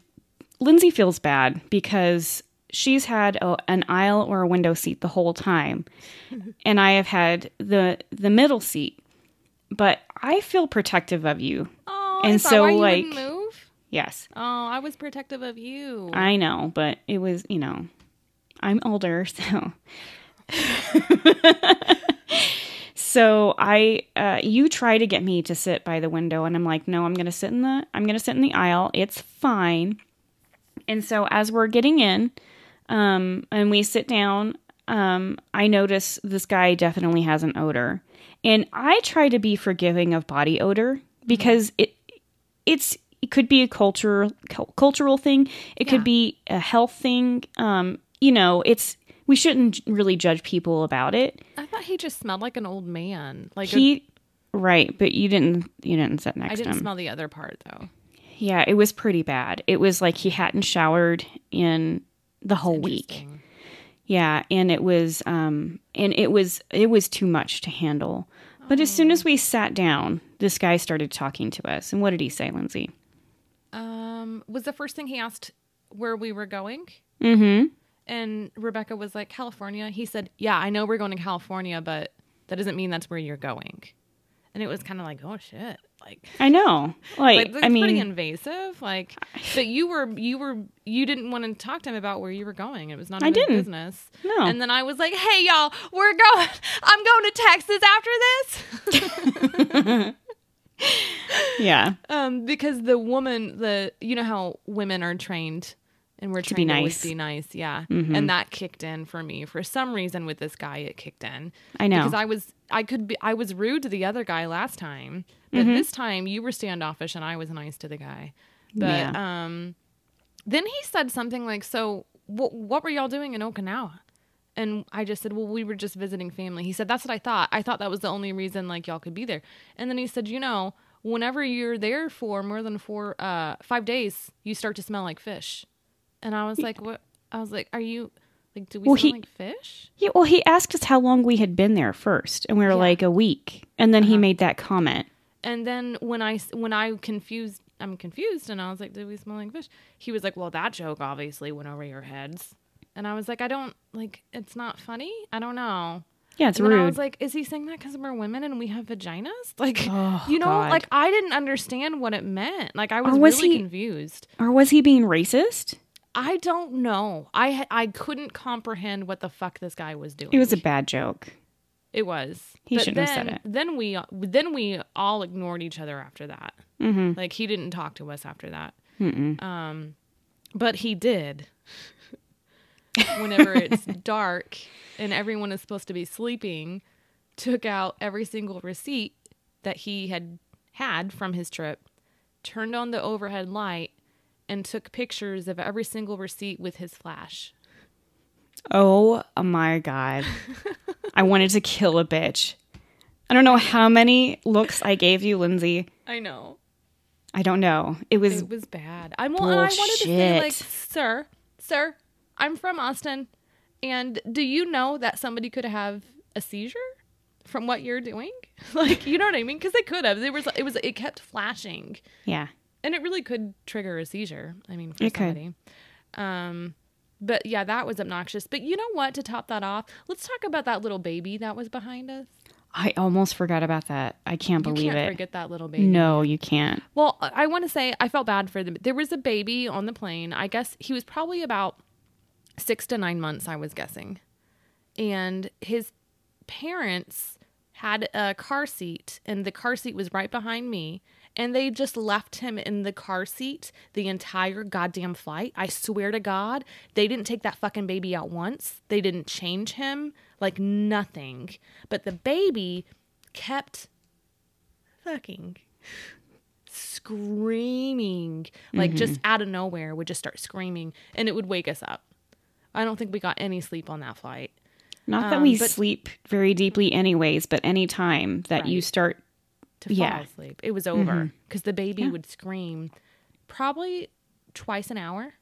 Speaker 1: Lindsay feels bad because she's had a, an aisle or a window seat the whole time, and I have had the the middle seat. But I feel protective of you.
Speaker 2: oh,
Speaker 1: And so, like-
Speaker 2: move?
Speaker 1: Yes,
Speaker 2: Oh, I was protective of you.
Speaker 1: I know, but it was you know, I'm older, so. so I, uh, you try to get me to sit by the window, and I'm like, no, I'm gonna sit in the, I'm gonna sit in the aisle. It's fine. And so as we're getting in, um, and we sit down, um, I notice this guy definitely has an odor, and I try to be forgiving of body odor because it, it's it could be a cultural cultural thing. It
Speaker 2: Yeah.
Speaker 1: could be a health thing. Um, you know, it's we shouldn't really judge people about it.
Speaker 2: I thought he just smelled like an old man. Like a-
Speaker 1: He, right, but you didn't you didn't sit next
Speaker 2: him.
Speaker 1: I
Speaker 2: didn't
Speaker 1: him.
Speaker 2: smell the other part though.
Speaker 1: yeah, it was pretty bad. It was like he hadn't showered in the whole week. Yeah, and it was um and it was it was too much to handle. But as soon as we sat down, this guy started talking to us. And what did he say, Lindsay?
Speaker 2: Um, was the first thing he asked where we were going?
Speaker 1: Mm-hmm.
Speaker 2: And Rebecca was like, California. He said, Yeah, I know we're going to California, but that doesn't mean that's where you're going. And it was kind of like, Oh shit. Like,
Speaker 1: I know. Like,
Speaker 2: like that's
Speaker 1: I mean,
Speaker 2: pretty invasive. Like, but you were, you were, you didn't want to talk to him about where you were going. It was not
Speaker 1: I didn't.
Speaker 2: business.
Speaker 1: No.
Speaker 2: And then I was like, Hey, y'all, we're going. I'm going to Texas after this.
Speaker 1: yeah.
Speaker 2: Um, because the woman, the you know how women are trained, and we're
Speaker 1: To
Speaker 2: trained
Speaker 1: be
Speaker 2: to always
Speaker 1: nice. Mm-hmm.
Speaker 2: be nice, yeah. And that kicked in for me for some reason with this guy. It kicked in.
Speaker 1: I know.
Speaker 2: because I was I could be I was rude to the other guy last time, but
Speaker 1: Mm-hmm.
Speaker 2: this time you were standoffish and I was nice to the guy. But um, then he said something like, "So wh- what were y'all doing in Okinawa?" And I just said, "Well, we were just visiting family." He said, "That's what I thought. I thought that was the only reason like y'all could be there." And then he said, "You know, whenever you're there for more than four, uh, five days, you start to smell like fish." And I was like, "What?" I was like, "Are you like, do we
Speaker 1: Well,
Speaker 2: smell
Speaker 1: he-
Speaker 2: like fish?"
Speaker 1: Yeah, well, he asked us how long we had been there first, and we were
Speaker 2: Yeah.
Speaker 1: like a week, and then
Speaker 2: Uh-huh.
Speaker 1: he made that comment.
Speaker 2: And then when I when I confused, I'm confused, and I was like, "Did we smell like fish?" He was like, "Well, that joke obviously went over your heads." And I was like, "I don't like. It's not funny. I don't know."
Speaker 1: Yeah, it's
Speaker 2: and then I was like, "Is he saying that because we're women and we have vaginas?" Like,
Speaker 1: Oh,
Speaker 2: you know,
Speaker 1: God.
Speaker 2: like I didn't understand what it meant. Like I was,
Speaker 1: was
Speaker 2: really
Speaker 1: he-
Speaker 2: confused.
Speaker 1: or was he being racist?
Speaker 2: I don't know. I I couldn't comprehend what the fuck this guy was doing.
Speaker 1: It was a bad joke.
Speaker 2: It was.
Speaker 1: He
Speaker 2: But
Speaker 1: shouldn't have said it.
Speaker 2: Then we then we all ignored each other after that.
Speaker 1: Mm-hmm.
Speaker 2: Like he didn't talk to us after that.
Speaker 1: Mm-mm.
Speaker 2: Um, but he did. Whenever it's dark and everyone is supposed to be sleeping, took out every single receipt that he had had from his trip, turned on the overhead light, and took pictures of every single receipt with his flash.
Speaker 1: Oh my god, I wanted to kill a bitch. I don't know how many looks I gave you, Lindsay.
Speaker 2: I know.
Speaker 1: I don't know. It was
Speaker 2: It was bad. I'm well, and I wanted to say, like, sir, sir, I'm from Austin, and do you know that somebody could have a seizure from what you're doing? like, you know what I mean? Because they could have. There was, it was, it kept flashing,
Speaker 1: yeah.
Speaker 2: And it really could trigger a seizure. I mean, for
Speaker 1: It could.
Speaker 2: somebody. Um, but yeah, that was obnoxious. But you know what? To top that off, let's talk about that little baby that was behind us.
Speaker 1: I almost forgot about that. I can't believe You
Speaker 2: can't
Speaker 1: it.
Speaker 2: forget that little baby.
Speaker 1: No, you can't.
Speaker 2: Well, I want to say I felt bad for them. There was a baby on the plane. I guess he was probably about six to nine months, I was guessing. And his parents had a car seat, and the car seat was right behind me. And they just left him in the car seat the entire goddamn flight. I swear to God, they didn't take that fucking baby out once. They didn't change him, like nothing. But the baby kept fucking screaming, like just out of nowhere, would just start screaming, and it would wake us up. I don't think we got any sleep on that flight.
Speaker 1: Not that we
Speaker 2: Um, but-
Speaker 1: sleep very deeply, anyways, but any time that you start,
Speaker 2: to fall
Speaker 1: Yeah.
Speaker 2: asleep. It was over because the baby
Speaker 1: Yeah.
Speaker 2: would scream probably twice an hour.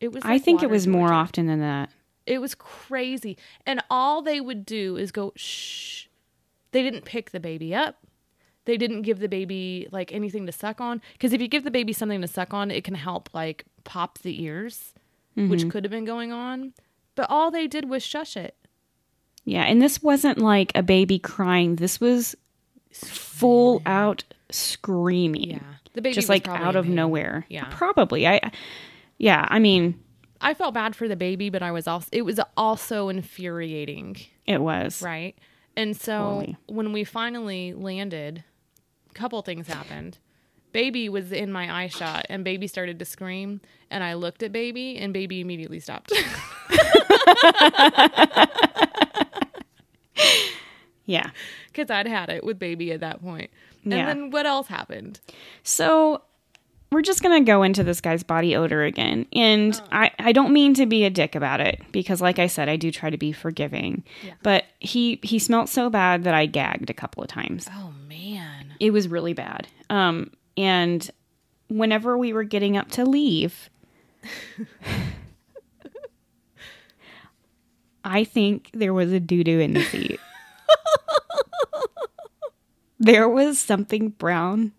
Speaker 2: It was.
Speaker 1: I think it was more often than that.
Speaker 2: It was crazy, and all they would do is go shh. They didn't pick the baby up. They didn't give the baby like anything to suck on because if you give the baby something to suck on, it can help like pop the ears, which
Speaker 1: Mm-hmm.
Speaker 2: could have been going on. But all they did was shush it.
Speaker 1: Yeah, and this wasn't like a baby crying. This was full out screaming.
Speaker 2: Yeah, the baby
Speaker 1: just
Speaker 2: was
Speaker 1: like out of nowhere.
Speaker 2: Yeah.
Speaker 1: probably. I, yeah, I mean,
Speaker 2: I felt bad for the baby, but I was also it was also infuriating,
Speaker 1: it was.
Speaker 2: right? And so when we finally landed, a couple things happened. Baby was in my eye shot, and baby started to scream, and I looked at baby, and baby immediately stopped.
Speaker 1: Yeah.
Speaker 2: Because I'd had it with baby at that point. And
Speaker 1: Yeah.
Speaker 2: then what else happened?
Speaker 1: So we're just gonna go into this guy's body odor again, and I I don't mean to be a dick about it because, like I said, I do try to be forgiving.
Speaker 2: Yeah.
Speaker 1: But he he smelled so bad that I gagged a couple of times.
Speaker 2: Oh man.
Speaker 1: It was really bad. Um, and whenever we were getting up to leave, I think there was a doo doo in the seat. There was something brown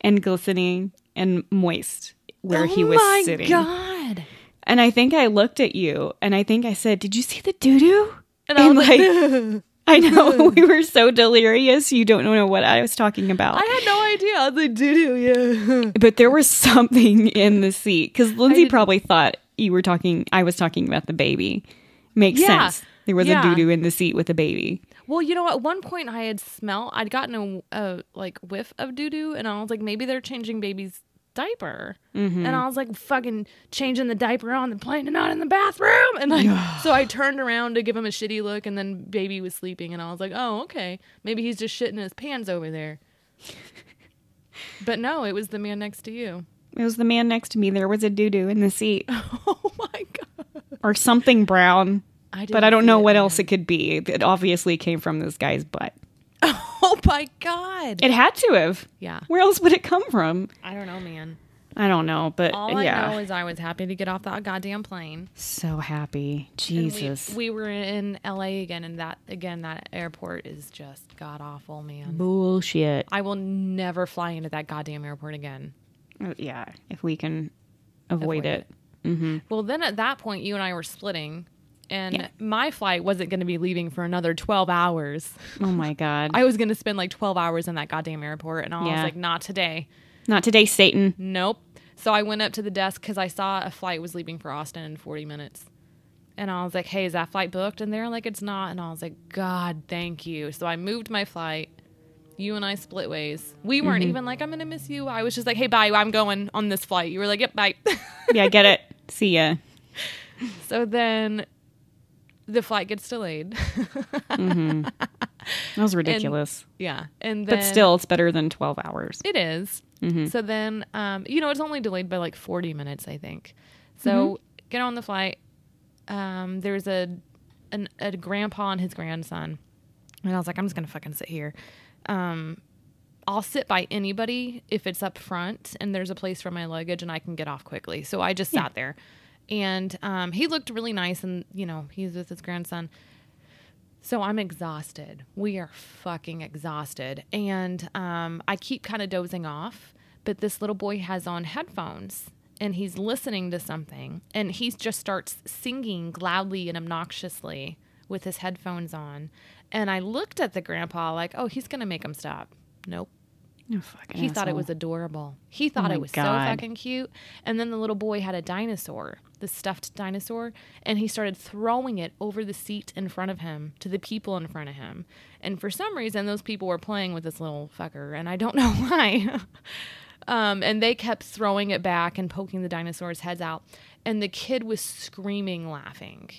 Speaker 1: and glistening and moist where he was sitting.
Speaker 2: oh my
Speaker 1: sitting.
Speaker 2: God.
Speaker 1: And I think I looked at you and I think I said, Did you see the doo doo?
Speaker 2: And I was like,
Speaker 1: I know we were so delirious. You don't know what I was talking about.
Speaker 2: I had no idea. I was like, doo doo, yeah.
Speaker 1: but there was something in the seat because Lindsay probably thought you were talking. I was talking about the baby. Makes
Speaker 2: Yeah,
Speaker 1: sense. There was
Speaker 2: yeah.
Speaker 1: a doo doo in the seat with the baby.
Speaker 2: Well, you know, at one point I had smelled, I'd gotten a, a like whiff of doo doo, and I was like, maybe they're changing baby's diaper,
Speaker 1: Mm-hmm.
Speaker 2: and I was like, fucking changing the diaper on the plane and not in the bathroom, and like, so I turned around to give him a shitty look, and then baby was sleeping, and I was like, oh, okay, maybe he's just shitting his pants over there. but no, it was the man next to you.
Speaker 1: It was the man next to me. There was a doo doo in the seat
Speaker 2: Oh my god!
Speaker 1: or something brown,
Speaker 2: I
Speaker 1: but I don't know what else it could be. It obviously came from this guy's butt.
Speaker 2: Oh my god!
Speaker 1: It had to have.
Speaker 2: yeah,
Speaker 1: Where else would it come from?
Speaker 2: I don't know, man.
Speaker 1: I don't know, but
Speaker 2: All
Speaker 1: yeah.
Speaker 2: I know is I was happy to get off that goddamn plane.
Speaker 1: so happy. Jesus.
Speaker 2: We, we were in LA again, and that again, that airport is just god awful, man.
Speaker 1: Bullshit.
Speaker 2: I will never fly into that goddamn airport again.
Speaker 1: Uh, Yeah, if we can avoid,
Speaker 2: Avoid
Speaker 1: it.
Speaker 2: it. Well, then at that point, you and I were splitting, and
Speaker 1: Yeah.
Speaker 2: my flight wasn't going to be leaving for another 12 hours.
Speaker 1: Oh my god.
Speaker 2: I was going to spend like 12 hours in that goddamn airport, and I
Speaker 1: Yeah.
Speaker 2: was like, not today.
Speaker 1: Not today, Satan.
Speaker 2: Nope. So I went up to the desk because I saw a flight was leaving for Austin in 40 minutes. And I was like, hey, is that flight booked? And they're like, it's not. And I was like, God, thank you. So I moved my flight. You and I split ways. We weren't mm-hmm. even like, I'm going to miss you. I was just like, hey, bye. I'm going on this flight. You were like, yep, bye.
Speaker 1: Yeah, get it. See ya.
Speaker 2: so then the flight gets delayed.
Speaker 1: That was ridiculous.
Speaker 2: yeah. And then
Speaker 1: but still, it's better than 12 hours.
Speaker 2: It is. So then, um, you know, it's only delayed by like 40 minutes, I think. So get on the flight. Um, there's a, an, a grandpa and his grandson. And I was like, I'm just going to fucking sit here. Um, I'll sit by anybody if it's up front and there's a place for my luggage and I can get off quickly. So I just sat there. And um, he looked really nice and, you know, he's with his grandson. So I'm exhausted. We are fucking exhausted. And um, I keep kind of dozing off, but this little boy has on headphones and he's listening to something and he just starts singing loudly and obnoxiously with his headphones on. And I looked at the grandpa like, oh, he's going to make him stop. Nope.
Speaker 1: Oh, fucking
Speaker 2: He thought it was adorable. He thought
Speaker 1: my
Speaker 2: it was
Speaker 1: God.
Speaker 2: so fucking cute. And then the little boy had a dinosaur the stuffed dinosaur, and he started throwing it over the seat in front of him to the people in front of him. And for some reason, those people were playing with this little fucker, and I don't know why. um, and they kept throwing it back and poking the dinosaurs' heads out, and the kid was screaming, laughing.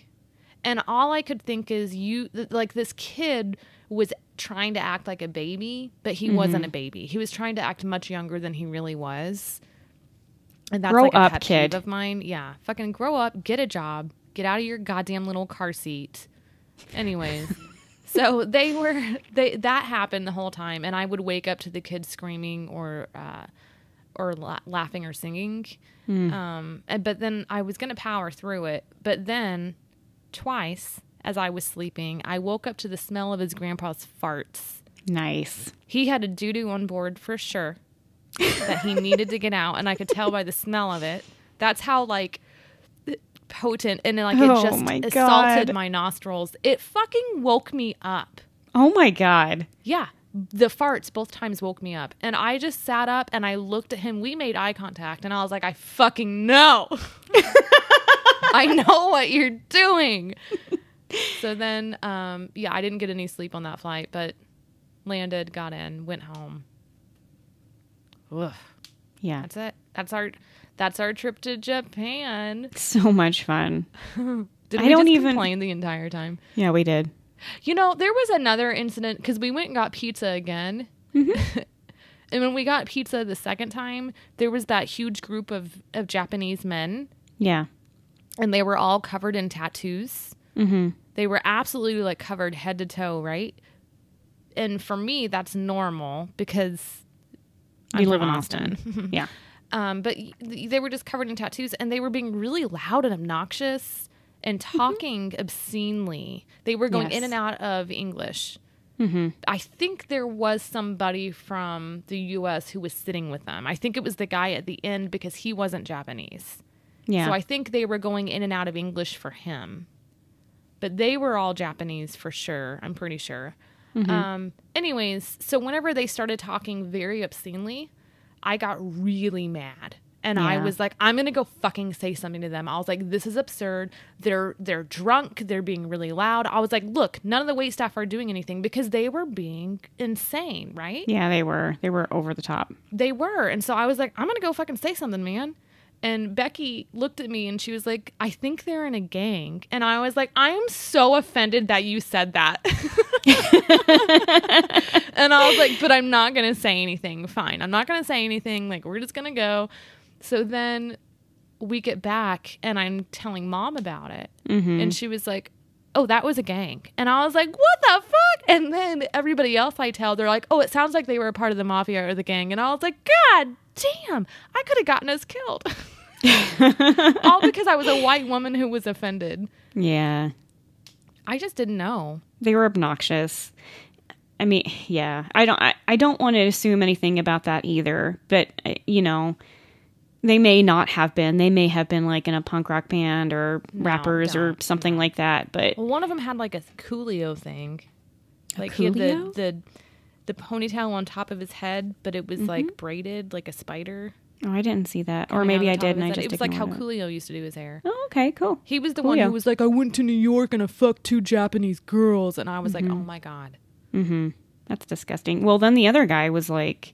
Speaker 2: And all I could think is, you like this kid was trying to act like a baby, but he wasn't a baby. He was trying to act much younger than he really was. And that's
Speaker 1: Grow
Speaker 2: like a
Speaker 1: up, kid.
Speaker 2: of mine. Yeah, fucking grow up, get a job, get out of your goddamn little car seat. Anyways, so they were they that happened the whole time, and I would wake up to the kids screaming or uh, or la- laughing or singing. Um, and, but then I was gonna power through it. But then twice as I was sleeping, I woke up to the smell of his grandpa's farts.
Speaker 1: Nice.
Speaker 2: He had a doo doo on board for sure that he needed to get out, and I could tell by the smell of it. That's how like potent and like
Speaker 1: Oh
Speaker 2: it just
Speaker 1: my
Speaker 2: assaulted
Speaker 1: God.
Speaker 2: my nostrils. It fucking woke me up.
Speaker 1: Oh my god.
Speaker 2: Yeah. The farts both times woke me up. And I just sat up and I looked at him. We made eye contact and I was like, I fucking know. I know what you're doing. so then, um, yeah, I didn't get any sleep on that flight, but landed, got in, went home. Ugh.
Speaker 1: Yeah.
Speaker 2: That's it. That's our that's our trip to Japan.
Speaker 1: So much fun.
Speaker 2: Did
Speaker 1: I
Speaker 2: we
Speaker 1: don't even-
Speaker 2: complain the entire time?
Speaker 1: Yeah, we did.
Speaker 2: You know, there was another incident because we went and got pizza again.
Speaker 1: Mm-hmm.
Speaker 2: and when we got pizza the second time, there was that huge group of, of Japanese men,
Speaker 1: Yeah.
Speaker 2: and they were all covered in tattoos.
Speaker 1: Mm-hmm.
Speaker 2: They were absolutely like covered head to toe, right? And for me, that's normal because
Speaker 1: You
Speaker 2: I'm
Speaker 1: live in Austin. yeah.
Speaker 2: Um, but they were just covered in tattoos and they were being really loud and obnoxious and talking obscenely. They were going in and out of English.
Speaker 1: Mm-hmm.
Speaker 2: I think there was somebody from the US who was sitting with them. I think it was the guy at the end because he wasn't Japanese.
Speaker 1: Yeah.
Speaker 2: So I think they were going in and out of English for him. But they were all Japanese for sure. I'm pretty sure. Um, anyways, so whenever they started talking very obscenely, I got really mad. And I was like, I'm gonna go fucking say something to them. I was like, this is absurd. They're they're drunk. They're being really loud. I was like, look, none of the wait staff are doing anything because they were being insane, right?
Speaker 1: yeah, they were. They were over the top.
Speaker 2: They were. And so I was like, I'm going to go fucking say something, man. And Becky looked at me and she was like, I think they're in a gang. And I was like, I am so offended that you said that. and I was like, but I'm not going to say anything. Fine. I'm not going to say anything. Like, we're just going to go. So then we get back and I'm telling mom about it. Mm-hmm. And she was like, Oh, that was a gang. And I was like, What the fuck? And then everybody else I tell, they're like, Oh, it sounds like they were a part of the mafia or the gang. And I was like, God damn, I could have gotten us killed. All because I was a white woman who was offended.
Speaker 1: Yeah.
Speaker 2: I just didn't know.
Speaker 1: They were obnoxious. I mean, yeah. I don't I, I don't want to assume anything about that either, but uh, you know, they may not have been. They may have been like in a punk rock band or rappers or something like that, but
Speaker 2: Well, one of them had like a Coolio thing. Like he had the, the the ponytail on top of his head, but it was
Speaker 1: Mm-hmm.
Speaker 2: like braided like a spider.
Speaker 1: oh, I didn't see that. Or maybe I did and I just
Speaker 2: It was like how
Speaker 1: it.
Speaker 2: Coolio used to do his hair.
Speaker 1: Oh, okay, cool.
Speaker 2: He was the one who was like, I went to New York and I fucked two Japanese girls. And I was
Speaker 1: Mm-hmm.
Speaker 2: like, oh my God.
Speaker 1: Mm-hmm. That's disgusting. Well, then the other guy was like,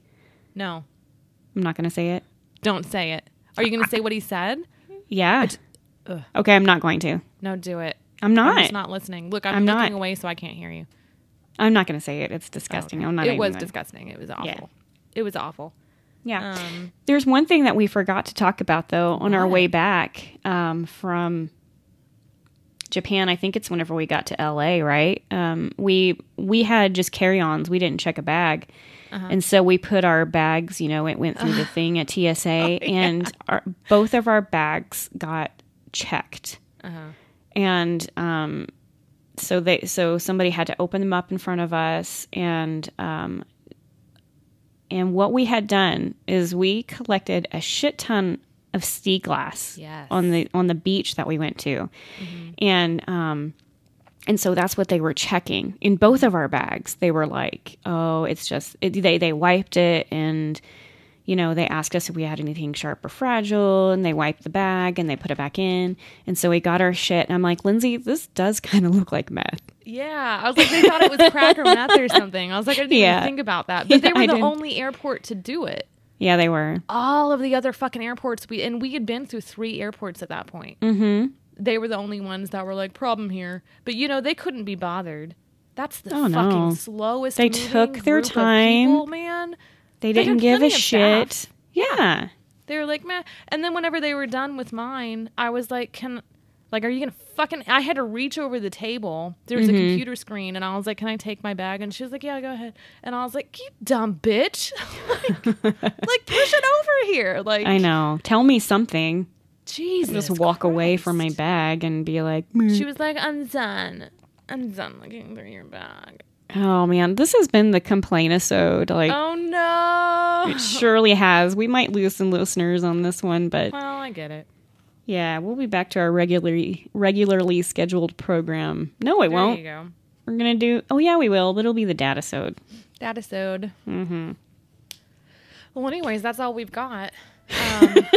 Speaker 2: No,
Speaker 1: I'm not going to say it.
Speaker 2: Don't say it. Are you going to say what he said?
Speaker 1: Yeah. Okay, I'm not going to.
Speaker 2: No, do it.
Speaker 1: I'm not.
Speaker 2: I'm just not listening. Look, I'm,
Speaker 1: I'm
Speaker 2: looking
Speaker 1: not.
Speaker 2: away so I can't hear you.
Speaker 1: I'm not going to say it. It's disgusting. I'm not.
Speaker 2: it was
Speaker 1: gonna-
Speaker 2: disgusting. It was awful.
Speaker 1: Yeah.
Speaker 2: It was awful.
Speaker 1: Yeah.
Speaker 2: Um,
Speaker 1: There's one thing that we forgot to talk about though on our way back um, from Japan. I think it's whenever we got to LA, right? Um, we we had just carry-ons. We didn't check a bag,
Speaker 2: Uh-huh.
Speaker 1: and so we put our bags. You know, it went through the thing at TSA, and our, both of our bags got checked.
Speaker 2: uh-huh.
Speaker 1: and um, so they so somebody had to open them up in front of us and um, and what we had done is we collected a shit ton of sea glass
Speaker 2: Yes.
Speaker 1: on the on the beach that we went to and um and so that's what they were checking in both of our bags they were like oh it's just it, they they wiped it and you know, they asked us if we had anything sharp or fragile, and they wiped the bag and they put it back in. And so we got our shit, and I'm like, Lindsay, this does kind of look like meth.
Speaker 2: Yeah, I was like, they thought it was crack or meth or something. I was like, I didn't
Speaker 1: Yeah.
Speaker 2: even think about that. But they were
Speaker 1: I
Speaker 2: the
Speaker 1: didn't.
Speaker 2: only airport to do it.
Speaker 1: Yeah, they were.
Speaker 2: All of the other fucking airports we and we had been through three airports at that point. Mm-hmm. They were the only ones that were like problem here, but you know they couldn't be bothered. That's the
Speaker 1: Oh,
Speaker 2: fucking
Speaker 1: no.
Speaker 2: slowest.
Speaker 1: They took their time.
Speaker 2: people, man.
Speaker 1: They
Speaker 2: They
Speaker 1: didn't
Speaker 2: had
Speaker 1: give a shit.
Speaker 2: staff.
Speaker 1: Yeah.
Speaker 2: They were like, man. And then whenever they were done with mine, I was like, can, like, are you gonna fucking? I had to reach over the table. There was
Speaker 1: Mm-hmm.
Speaker 2: a computer screen, and I was like, can I take my bag? And she was like, yeah, go ahead. And I was like, you dumb bitch, like, like push it over here, like,
Speaker 1: I know. Tell me something.
Speaker 2: Jesus,
Speaker 1: Just walk away from my bag and be like.
Speaker 2: She was like, I'm done. I'm done looking through your bag.
Speaker 1: oh man, this has been the complaint episode. Like,
Speaker 2: Oh no.
Speaker 1: it surely has. We might lose some listeners on this one, but
Speaker 2: Well, I get it.
Speaker 1: yeah, we'll be back to our regularly regularly scheduled program. No, it
Speaker 2: There
Speaker 1: won't.
Speaker 2: you go.
Speaker 1: We're gonna do. Oh yeah, we will. But it'll be the data sode. Mm-hmm.
Speaker 2: Well, anyways, that's all we've got.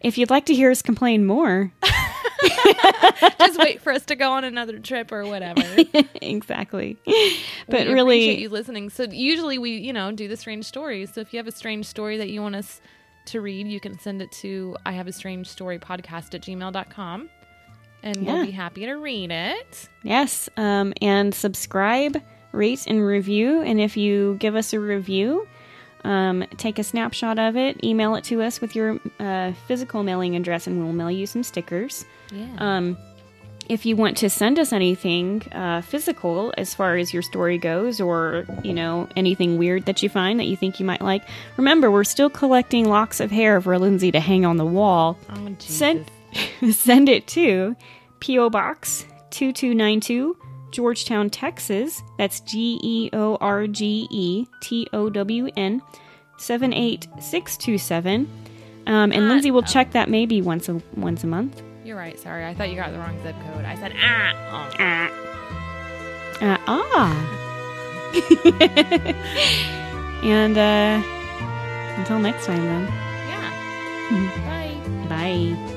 Speaker 1: If you'd like to hear us complain more,
Speaker 2: Just wait for us to go on another trip or whatever.
Speaker 1: exactly.
Speaker 2: We
Speaker 1: But
Speaker 2: appreciate
Speaker 1: really,
Speaker 2: you listening. So usually we, you know, do the strange stories. So if you have a strange story that you want us to read, you can send it to I have a strange story podcast at gmail.com and
Speaker 1: Yeah.
Speaker 2: we'll be happy to read it.
Speaker 1: Yes, um, and subscribe, rate, and review. And if you give us a review, um, take a snapshot of it, email it to us with your uh, physical mailing address, and we'll mail you some stickers.
Speaker 2: Yeah.
Speaker 1: Um, if you want to send us anything uh, physical as far as your story goes, or you know anything weird that you find that you think you might like, remember we're still collecting locks of hair for Lindsay to hang on the wall.
Speaker 2: oh.
Speaker 1: Send send it to P.O. Box 2292, Georgetown, Texas. That's G E O R G E T O W N 78627. Um, and Lindsay will check that maybe once a once a month.
Speaker 2: You're right. Sorry. I thought you got the wrong zip code. I said, ah. Oh.
Speaker 1: Ah. Uh, ah. and uh, until next time, then.
Speaker 2: Yeah. Bye.
Speaker 1: Bye.